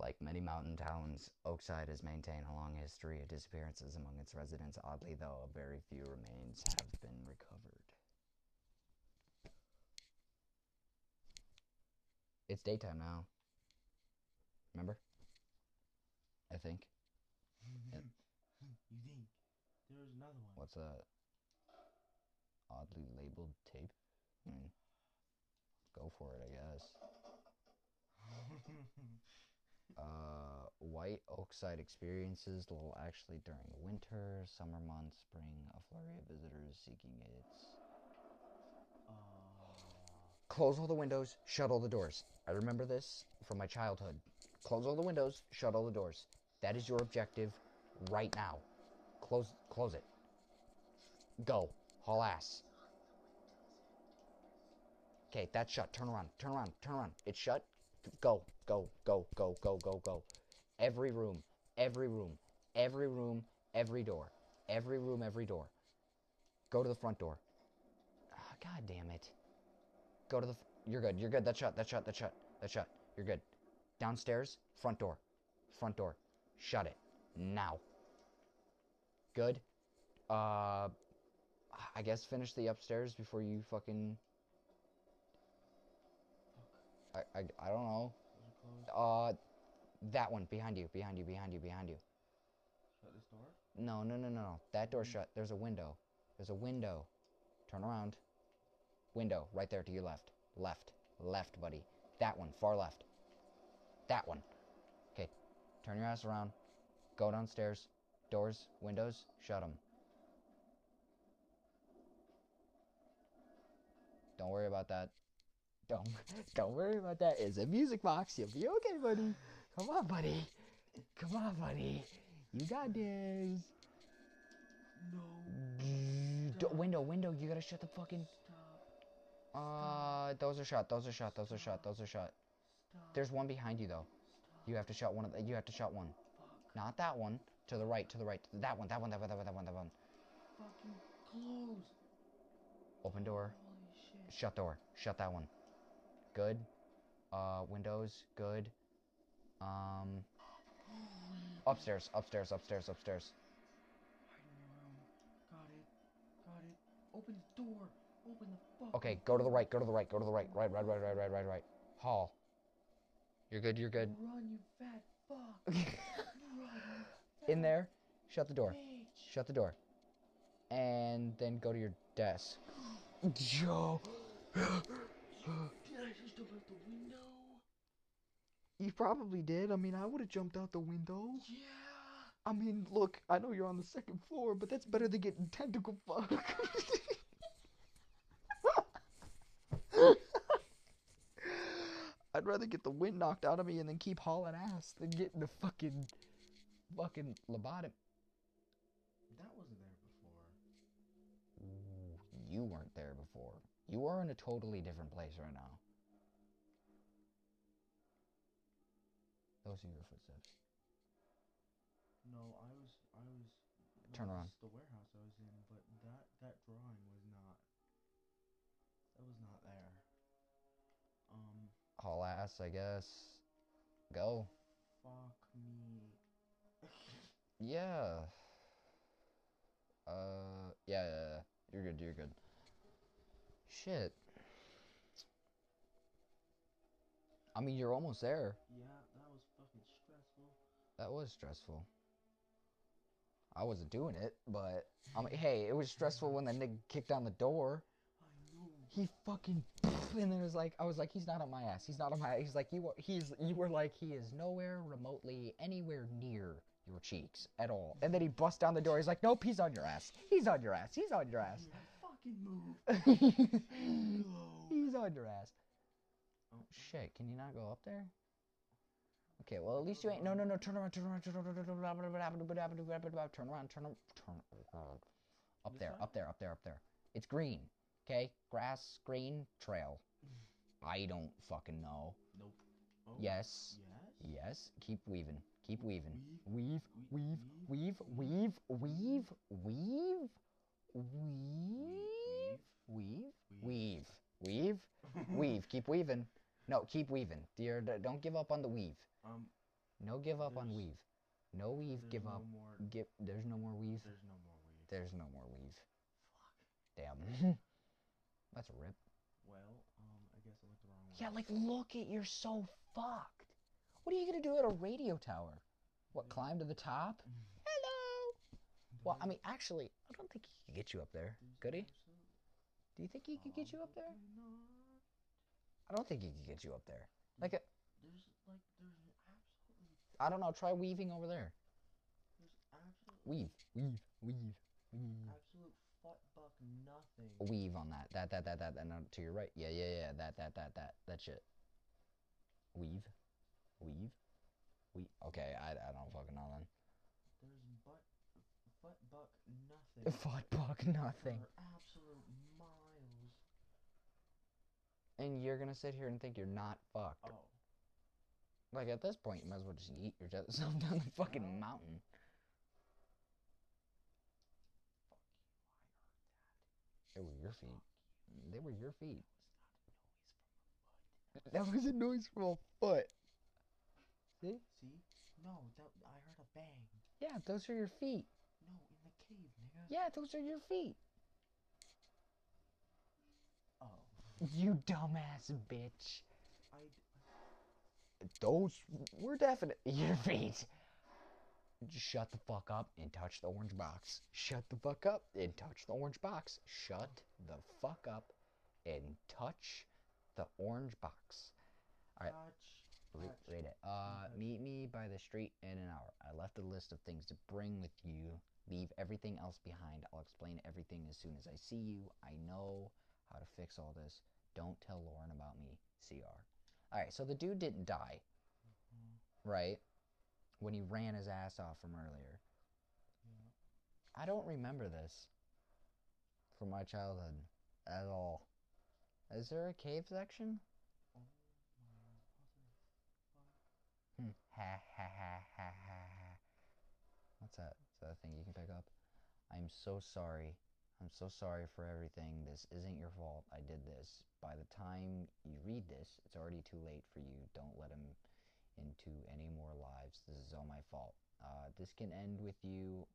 Like many mountain towns, Oakside has maintained a long history of disappearances among its residents. Oddly, though, very few remains have been recovered. It's daytime now. Remember? I think. You think? There's another one. What's a oddly labeled tape? I mean, go for it, I guess. Uh, White Oakside experiences will actually during winter, summer months spring, a flurry of visitors seeking its. uh, Close all the windows, shut all the doors. I remember this from my childhood. Close all the windows, shut all the doors. That is your objective right now. Close, close it. Go, haul ass. Okay, that's shut. Turn around, turn around, turn around. It's shut. Go, go, go, go, go, go, go. Every room, every room, every room, every door, every room, every door. Go to the front door. Ah, God damn it. Go to the. You're good. You're good. That's shut. That's shut. That's shut. That's shut. You're good. Downstairs, front door. Front door. Shut it. Now. Good. Uh. I guess finish the upstairs before you fucking. I, I, I don't know. those are closed. Uh. That one. Behind you. Behind you. Behind you. Behind you. Shut this door. No, no, no, no, no. That door's shut. There's a window. There's a window. Turn around. Window, right there to your left. Left. Left, buddy. That one, far left. That one. Okay. Turn your ass around. Go downstairs. Doors, windows, shut them. Don't worry about that. Don't don't worry about that. It's a music box. You'll be okay, buddy. Come on, buddy. Come on, buddy. You got this. No. D- window, window. You gotta shut the fucking. Stop. Uh, those are shut. Those are shut. Those are shut. Those are. Stop. There's one behind you though. You have to shut one of. The, you have to shut one. Not that one. To the right. To the right. That one. That one. That one. That one. That one. That one. Fucking close. Open door. Holy shit. Shut door. Shut that one. Good. Uh, windows. Good. Um, upstairs. Upstairs. Upstairs. Upstairs. Hiding room. Got it. Got it. Open the door. Open the fuck. Okay. Go to the right. Go to the right. Go to the right. Right. Right. Right. Right. Right. Right. Right. Hall. You're good. You're good. Run, you fat fuck. Run. you In there. Shut the door. Bitch. Shut the door. And then go to your desk. Joe. Did jump out the window? You probably did. I mean, I would have jumped out the window. Yeah. I mean, look, I know you're on the second floor, but that's better than getting tentacle fucked. I'd rather get the wind knocked out of me and then keep hauling ass than getting the fucking, fucking lobotomy. That wasn't there before. You weren't there before. You are in a totally different place right now. Those are your footsteps. No, I was, I was. Turn around. The warehouse I was in, but that that drawing was not. That was not there. Um, Haul ass, I guess. Go. fuck me. Yeah. Uh, yeah, yeah, yeah. You're good, you're good. Shit. I mean, you're almost there. yeah, that was fucking stressful. That was stressful. I wasn't doing it, but I mean, hey, it was stressful when the nigga kicked down the door. He fucking and then there was like I was like he's not on my ass. He's not on my. Ass. He's like you. were- He's you were like he is nowhere remotely anywhere near your cheeks at all. And then he busts down the door. He's like, nope, he's on your ass. He's on your ass. He's on your ass. Fucking move. he's on your ass. Oh, Shit, can you not go up there? Okay, well at least you ain't. No, no, no. Turn around. Turn around. Turn around. Turn around. Turn around. Turn around. Turn around. Up there. Up there. Up there. Up there. It's green. Okay, grass, green, trail. I don't fucking know. Nope. Oh, Yes. Yes. Yes. Keep weaving. Keep weaving. Weave, Weave, weave, weave, weave, weave, weave, weave, weave, weave, weave, weave. Weave. Keep weaving. No, keep weaving. Dear, don't give up on the weave. Um, No give up on weave. No weave, give no up. More, Give. There's no more weave. there's no more weave. There's no more weave. Fuck. Damn. That's a rip. Well, um, I guess I went the wrong way. Yeah, like look at you're so fucked. What are you gonna do at a radio tower? What, Yeah. climb to the top? Hello. Well, I mean, actually, I don't think he could get you up there. Could he? Do you think he could get you up there? I don't think he could get you up there. Like, a, There's like there's I don't know. Try weaving over there. Weave, weave, weave, weave. absolute fuck buck nothing. Weave on that. That, that, that, that, that. No, to your right. Yeah, yeah, yeah. That, that, that, that. That shit. Weave, weave, weave. Okay, I, I don't fucking know then. There's butt butt buck nothing. Fuck, buck nothing. For absolute miles. And you're gonna sit here and think you're not fucked. Oh. Like at this point, you might as well just eat yourself down the fucking mountain. They were your feet. They were your feet. That was a noise from a foot. See? See? No, that I heard a bang. Yeah, those are your feet. No, in the cave, nigga. Yeah, those are your feet. Oh. You dumbass bitch. Those were definitely your feet. Just shut the fuck up and touch the orange box. Shut the fuck up and touch the orange box. Shut the fuck up and touch the orange box. Alright. touch. Re- touch. read it. Uh, meet me by the street in an hour. I left a list of things to bring with you. Leave everything else behind. I'll explain everything as soon as I see you. I know how to fix all this. Don't tell Lauren about me. CR. Alright, so the dude didn't die, right? When he ran his ass off from earlier. I don't remember this from my childhood at all. Is there a cave section? Hmm. Ha ha ha ha ha ha. What's that? Is that a thing you can pick up? I'm so sorry. I'm so sorry for everything. This isn't your fault. I did this. By the time you read this, it's already too late for you. Don't let him into any more lives. This is all my fault. Uh, this can end with you.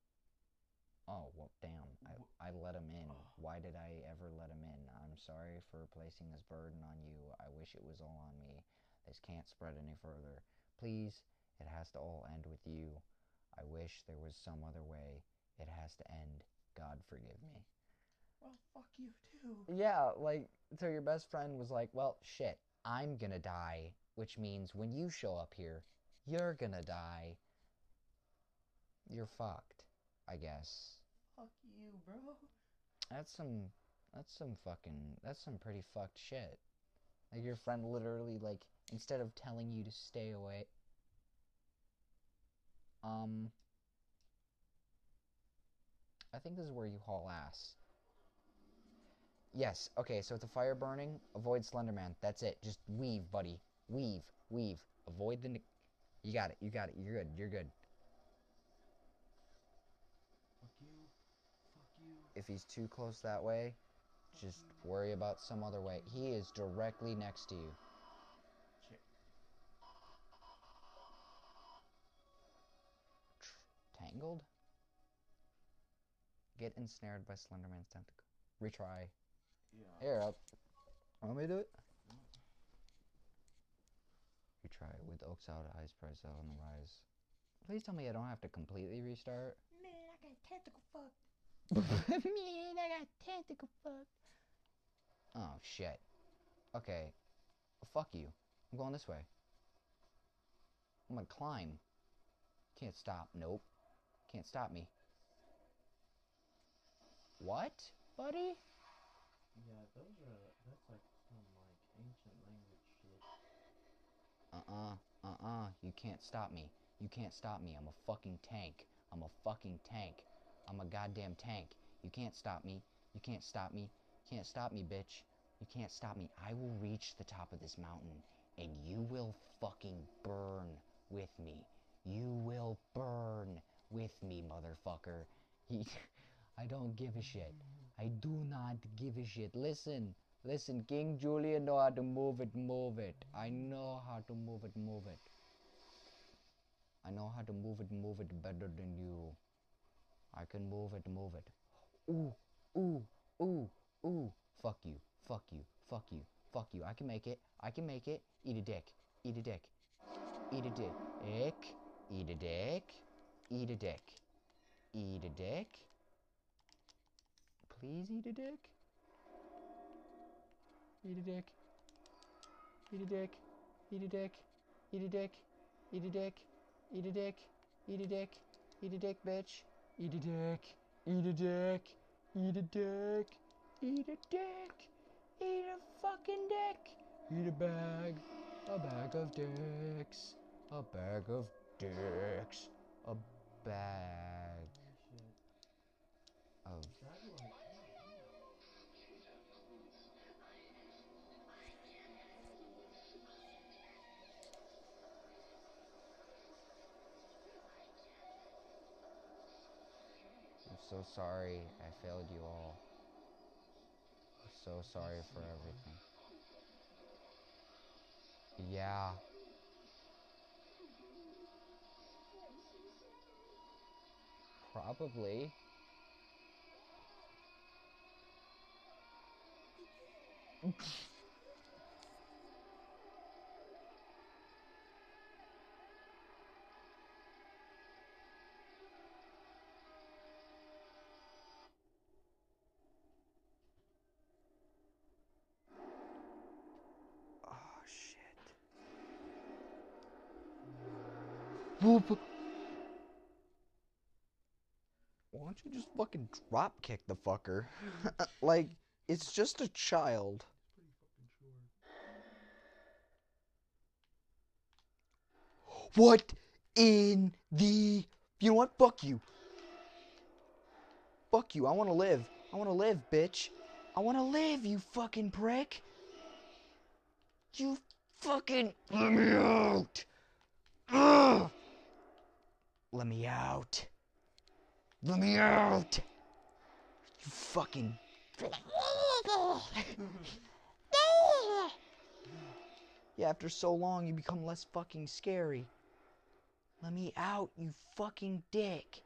Oh, well, damn. I, I let him in. Why did I ever let him in? I'm sorry for placing this burden on you. I wish it was all on me. This can't spread any further. Please, it has to all end with you. I wish there was some other way. It has to end. God forgive me. Well, fuck you too. Yeah, like, so your best friend was like, well, shit, I'm gonna die, which means when you show up here, you're gonna die. You're fucked, I guess. Fuck you, bro. That's some, that's some fucking, that's some pretty fucked shit. Like, your friend literally, like, instead of telling you to stay away, um, I think this is where you haul ass. Yes, okay, so it's a fire burning, avoid Slenderman. That's it. Just weave, buddy. Weave, weave. Avoid the. You got it, you got it. You're good, you're good. Fuck you. Fuck you. If he's too close that way, just worry about some other way. He is directly next to you. Shit. Tangled? Get ensnared by Slenderman's tentacle. Retry. Yeah. Here, up. Want me to do it? Retry with Oaks out, eyes price out on the rise. Please tell me I don't have to completely restart. Man, I got tentacle fuck. Man, I got tentacle fuck. Oh shit. Okay. Fuck you. I'm going this way. I'm gonna climb. Can't stop. Nope. Can't stop me. What, buddy? Yeah, those are that's like some like ancient language shit. Uh-uh. Uh-uh. You can't stop me. You can't stop me. I'm a fucking tank. I'm a fucking tank. I'm a goddamn tank. You can't stop me. You can't stop me. You can't stop me, bitch. You can't stop me. I will reach the top of this mountain and you will fucking burn with me. You will burn with me, motherfucker. He, I don't give a shit. I do not give a shit. Listen, listen, King Julian know how to move it, move it. I know how to move it, move it. I know how to move it, move it better than you. I can move it, move it. Ooh, ooh, ooh, ooh. Fuck you, fuck you, fuck you, fuck you. I can make it. I can make it. Eat a dick. Eat a dick. Eat a dick. Eat a dick. Eat a dick. Eat a dick. Please eat a dick. Eat a dick. Eat a dick. Eat a dick. Eat a dick. Eat a dick. Eat a dick. Eat a dick. Eat a dick, bitch. Eat a dick. Eat a dick. Eat a dick. Eat a dick. Eat a fucking dick. Eat a bag. A bag of dicks. A bag of dicks. A bag of. So sorry I failed you all. So sorry for everything. Yeah. Probably. Whoop. Why don't you just fucking drop kick the fucker? like, it's just a child. What in the. You know what? Fuck you. Fuck you. I want to live. I want to live, bitch. I want to live, you fucking prick. You fucking. Let me out. Ugh. Let me out. Let me out. You fucking. Yeah, after so long, you become less fucking scary. Let me out, you fucking dick.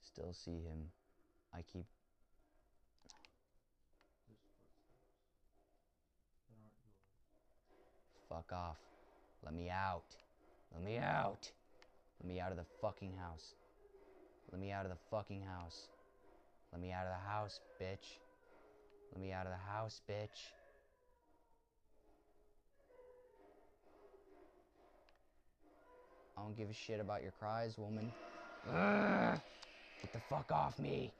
Still see him. I keep. There's footsteps that aren't yours. Fuck off. Let me out. Let me out. Let me out of the fucking house. Let me out of the fucking house. Let me out of the house, bitch. Let me out of the house, bitch. I don't give a shit about your cries, woman. Ugh. Get the fuck off me.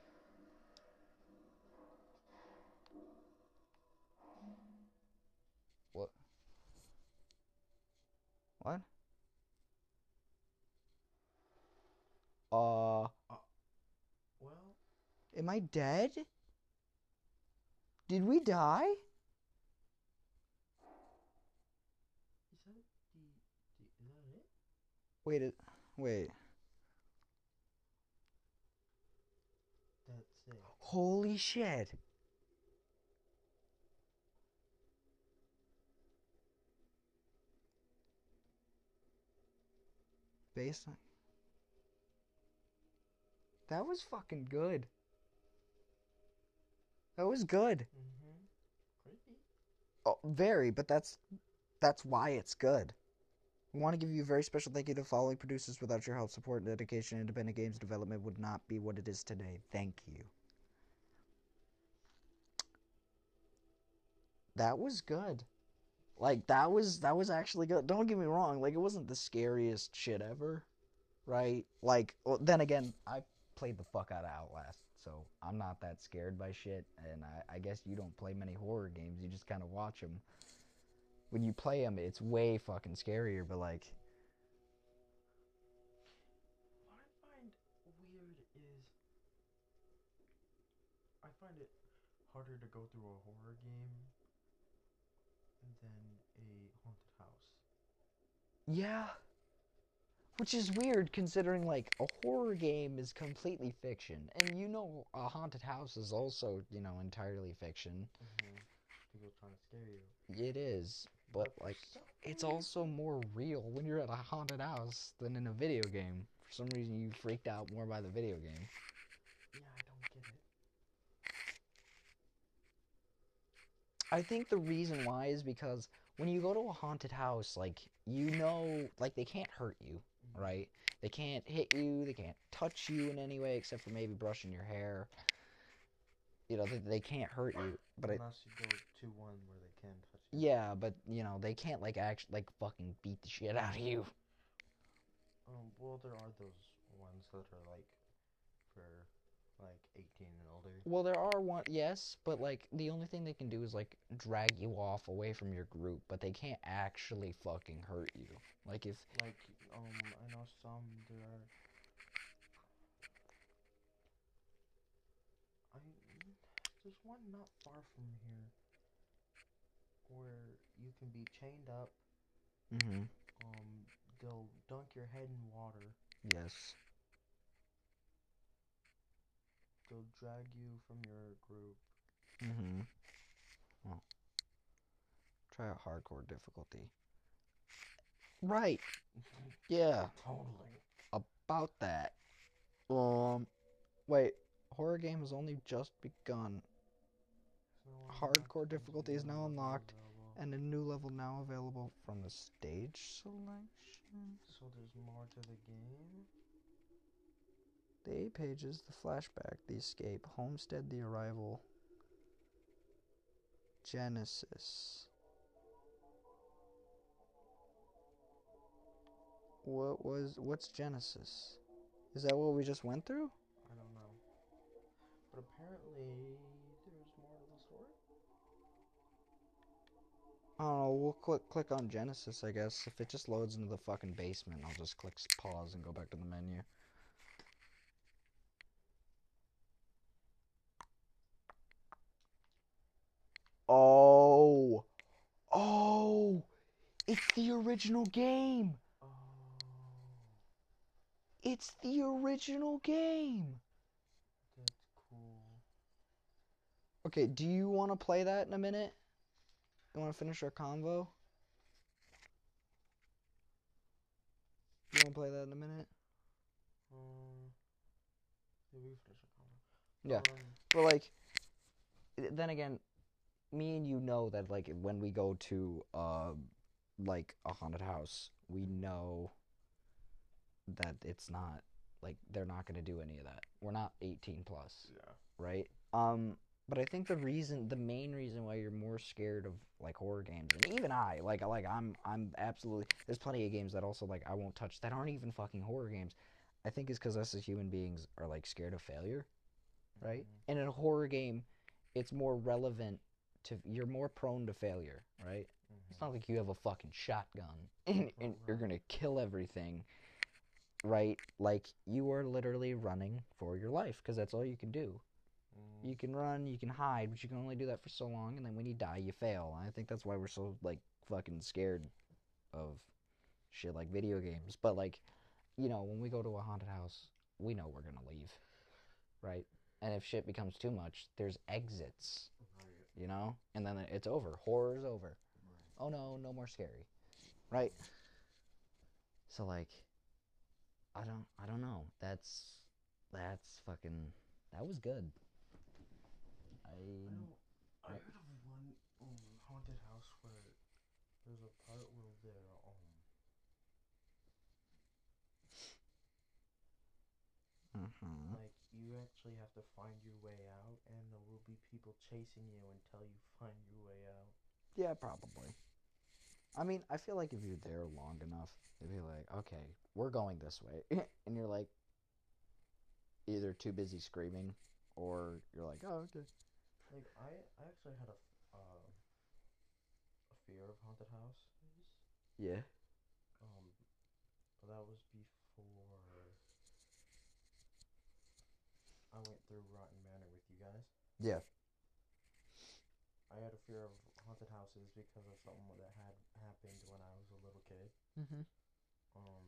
What? Uh, Well, am I dead? Did we die? is that the, the is that it? Wait, it, wait. That's it. Holy shit. Baseline. That was fucking good. That was good. Mm-hmm. Creepy. Oh, very, but that's that's why it's good. We want to give you a very special thank you to the following producers. Without your help, support, and dedication, independent games development would not be what it is today. Thank you. That was good. Like that was that was actually good. Don't get me wrong. Like it wasn't the scariest shit ever, right? Like well, then again, I played the fuck out of Outlast, so I'm not that scared by shit. And I, I guess you don't play many horror games. You just kind of watch them. When you play them, it's way fucking scarier. But like, What I find weird is I find it harder to go through a horror game than a haunted house. Yeah. Which is weird considering like a horror game is completely fiction. And you know a haunted house is also, you know, entirely fiction. Mm-hmm. People trying to scare you. It is. But for like some it's also more real when you're at a haunted house than in a video game. For some reason you freaked out more by the video game. Yeah, I don't get it. I think the reason why is because when you go to a haunted house, like you know like they can't hurt you, Mhm. right? They can't hit you, they can't touch you in any way except for maybe brushing your hair. You know, they, they can't hurt you, but Unless you go to one where they can touch you. yeah, but you know, they can't like actually like fucking beat the shit out of you. Um. Well, there are those ones that are like for like 18 and older. Well, there are one, yes, but like the only thing they can do is like drag you off away from your group, but they can't actually fucking hurt you. Like if Like, um, I know some there are. I there's one not far from here where you can be chained up. mm-hmm. Um, they'll dunk your head in water. yes. They'll drag you from your group. Mm-hmm. Well, try a hardcore difficulty. Right. Yeah. Totally. About that. Um. Wait. Horror game has only just begun, Hardcore difficulty is now unlocked. and a new level now available from the stage selection. So there's more to the game. The eight pages, the flashback, the escape, homestead, the arrival, Genesis. What was what's Genesis? Is that what we just went through? I don't know. But apparently there's more to the story. I don't know. We'll click click on Genesis, I guess. If it just loads into the fucking basement, I'll just click pause and go back to the menu. It's the original game. Oh. It's the original game. That's cool. Okay, do you want to play that in a minute? You want to finish our convo? You want to play that in a minute? Um, yeah, we can finish the comment. Yeah. Um, But like, then again, me and you know that like when we go to uh like a haunted house, we know that it's not like they're not gonna do any of that. We're not 18 plus, yeah. right? Um, but I think the reason, the main reason why you're more scared of like horror games, and even I, like, like I'm, I'm absolutely. There's plenty of games that also like I won't touch that aren't even fucking horror games. I think is because us as human beings are like scared of failure right? Mhm. And in a horror game, it's more relevant to you're more prone to failure, right? It's Mhm. not like you have a fucking shotgun and, and you're gonna kill everything, right? Like you are literally running for your life because that's all you can do. Mm, You can run, you can hide, but you can only do that for so long, and then when you die, you fail. I think that's why we're so like fucking scared of shit like video games. But like, you know, when we go to a haunted house, we know we're gonna leave, right? And if shit becomes too much, there's exits, right, you know, and then it's over. Horror's over. Oh no, no more scary, right? So like, I don't, I don't know. That's, that's fucking, that was good. I, I. I heard of one um, haunted house where there's a part where they're um Mhm. like you actually have to find your way out, and there will be people chasing you until you find your way out. Yeah, probably. I mean, I feel like if you're there long enough, they'd be like, okay, we're going this way. and you're like, either too busy screaming or you're like, oh, okay. Like I, I actually had a f- uh, a fear of haunted houses. Yeah. Um, but that was before I went through Rotten Manor with you guys. Yeah. I had a fear of haunted houses because of something that had happened when I was a little kid. Mm-hmm. Um,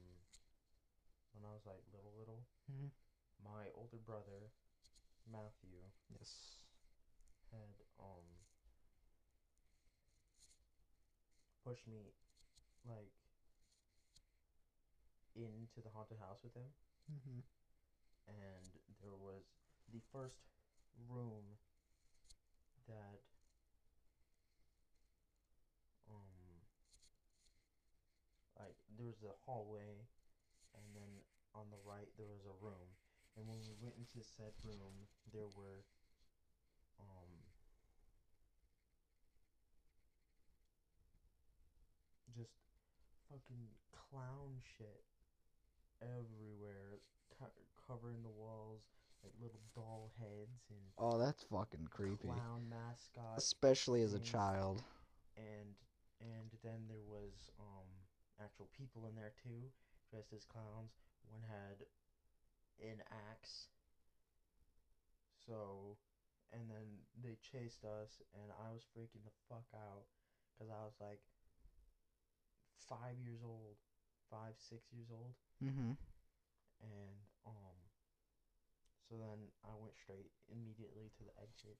when I was like little, little, Mhm. my older brother, Matthew, Yes. had um pushed me like into the haunted house with him Mm-hmm. and there was the first room that um like there was a hallway and then on the right there was a room and when we went into said room there were um just fucking clown shit everywhere co- covering the walls like little doll heads and Oh, that's fucking creepy. clown mascots Especially as a child. and and then there was um actual people in there too dressed as clowns one had an axe so and then they chased us and i was freaking the fuck out because i was like five years old five six years old Mm-hmm. and um so then i went straight immediately to the exit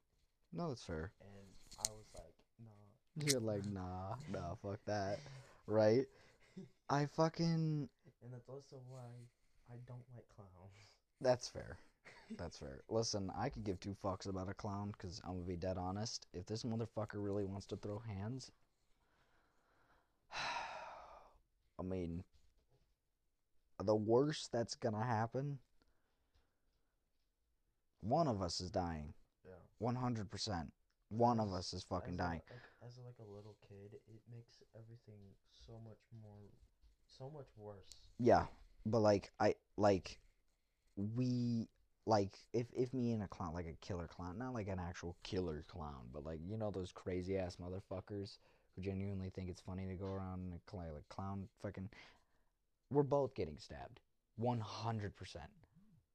No, that's fair. and i was like nah You're like, nah, nah, fuck that. Right? I fucking. And that's also why I don't like clowns. That's fair. That's fair. Listen, I could give two fucks about a clown because I'm gonna be dead honest. If this motherfucker really wants to throw hands, I mean, the worst that's gonna happen, one of us is dying. Yeah. 100%. One of us is fucking as dying. A, like, as like a little kid, it makes everything so much more, so much worse. Yeah, but like I like we like if if me and a clown like a killer clown, not like an actual killer clown, but like you know those crazy ass motherfuckers who genuinely think it's funny to go around and cl- like clown fucking. We're both getting stabbed, one hundred percent.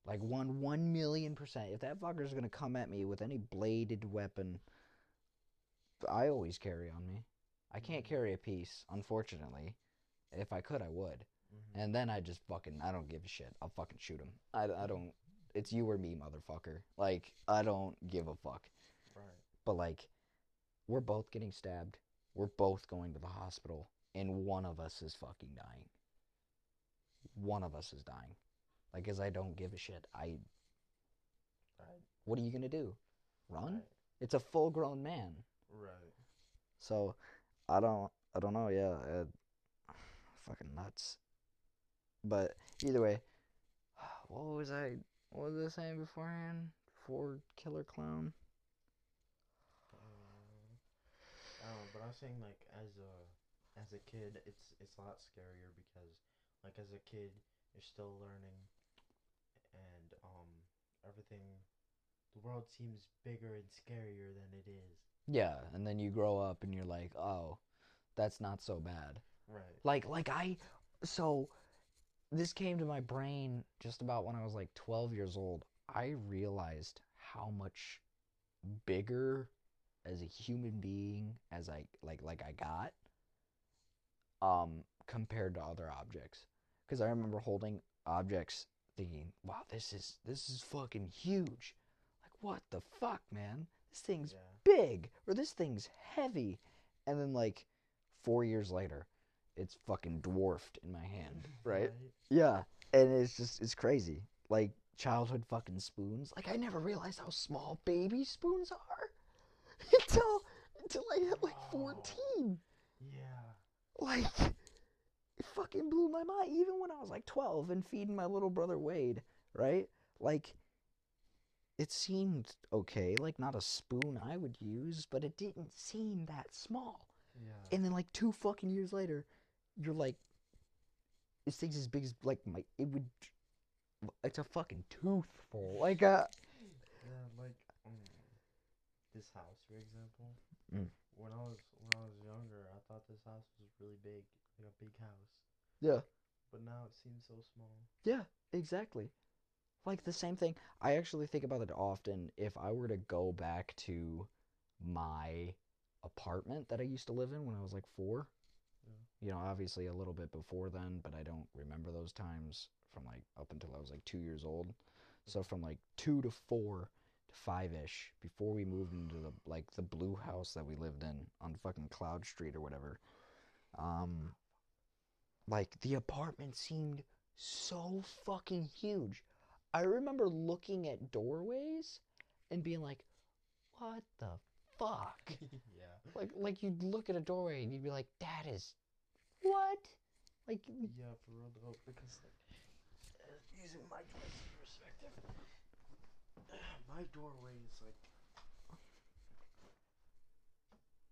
Like one one million percent. If that fucker's gonna come at me with any bladed weapon, I always carry on me. I can't carry a piece, unfortunately. If I could, I would. Mm-hmm. And then I just fucking, I don't give a shit. I'll fucking shoot him. I, I don't, it's you or me, motherfucker. Like, I don't give a fuck. right. But, like, we're both getting stabbed. We're both going to the hospital. And one of us is fucking dying. One of us is dying. Like, as I don't give a shit. I, Right. what are you gonna do? Run? Right. It's a full grown man. Right. So, I don't, I don't know. Yeah, uh, fucking nuts. But either way, what was I? What was I saying beforehand? For Killer Clown. Uh, but I was saying like as a as a kid, it's it's a lot scarier because like as a kid, you're still learning, and um everything, the world seems bigger and scarier than it is. Yeah, and then you grow up and you're like, oh, that's not so bad. Right. Like, like I, so this came to my brain just about when I was like 12 years old. I realized how much bigger as a human being as I like like I got um compared to other objects because I remember holding objects thinking wow this is this is fucking huge like what the fuck man this thing's Yeah. big or this thing's heavy and then like 4 years later it's fucking dwarfed in my hand right yeah, and it's just it's crazy. Like childhood fucking spoons. Like I never realized how small baby spoons are until until I hit like fourteen. Yeah. Like it fucking blew my mind. Even when I was like twelve and feeding my little brother Wade, right? Like it seemed okay, like not a spoon I would use, but it didn't seem that small. Yeah. And then like two fucking years later, you're like, this thing's as big as like my it would. It's a fucking toothful. Like a. Yeah, like um, this house, for example. Mm. When I was when I was younger, I thought this house was really big, like a big house. Yeah. But now it seems so small. Yeah. Exactly. Like the same thing. I actually think about it often. If I were to go back to my apartment that I used to live in when I was like four. Yeah. You know, obviously a little bit before then, but I don't remember those times from like up until I was like two years old. So from like two to four to five ish, before we moved into the like the blue house that we lived in on fucking Cloud Street or whatever, um, like the apartment seemed so fucking huge. I remember looking at doorways and being like, "What the fuck?" yeah. like like you'd look at a doorway and you'd be like, "That is what?" Like Yeah, for real though, because like uh, using my perspective, my doorway is like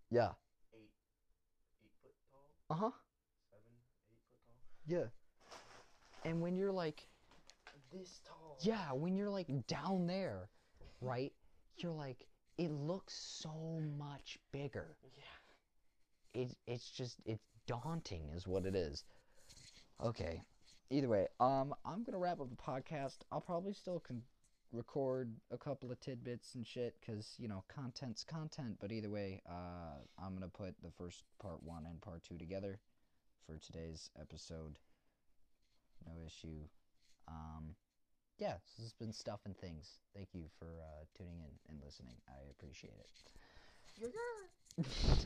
yeah, eight, eight foot tall, uh huh, seven, eight foot tall, yeah. And when you're like, this tall. Yeah, when you're like down there, right? You're like, it looks so much bigger. Yeah. it it's just it's daunting is what it is okay either way um i'm gonna wrap up the podcast i'll probably still con- record a couple of tidbits and shit because you know content's content but either way uh i'm gonna put the first part one and part two together for today's episode no issue um yeah this has been stuff and things. Thank you for uh tuning in and listening. I appreciate it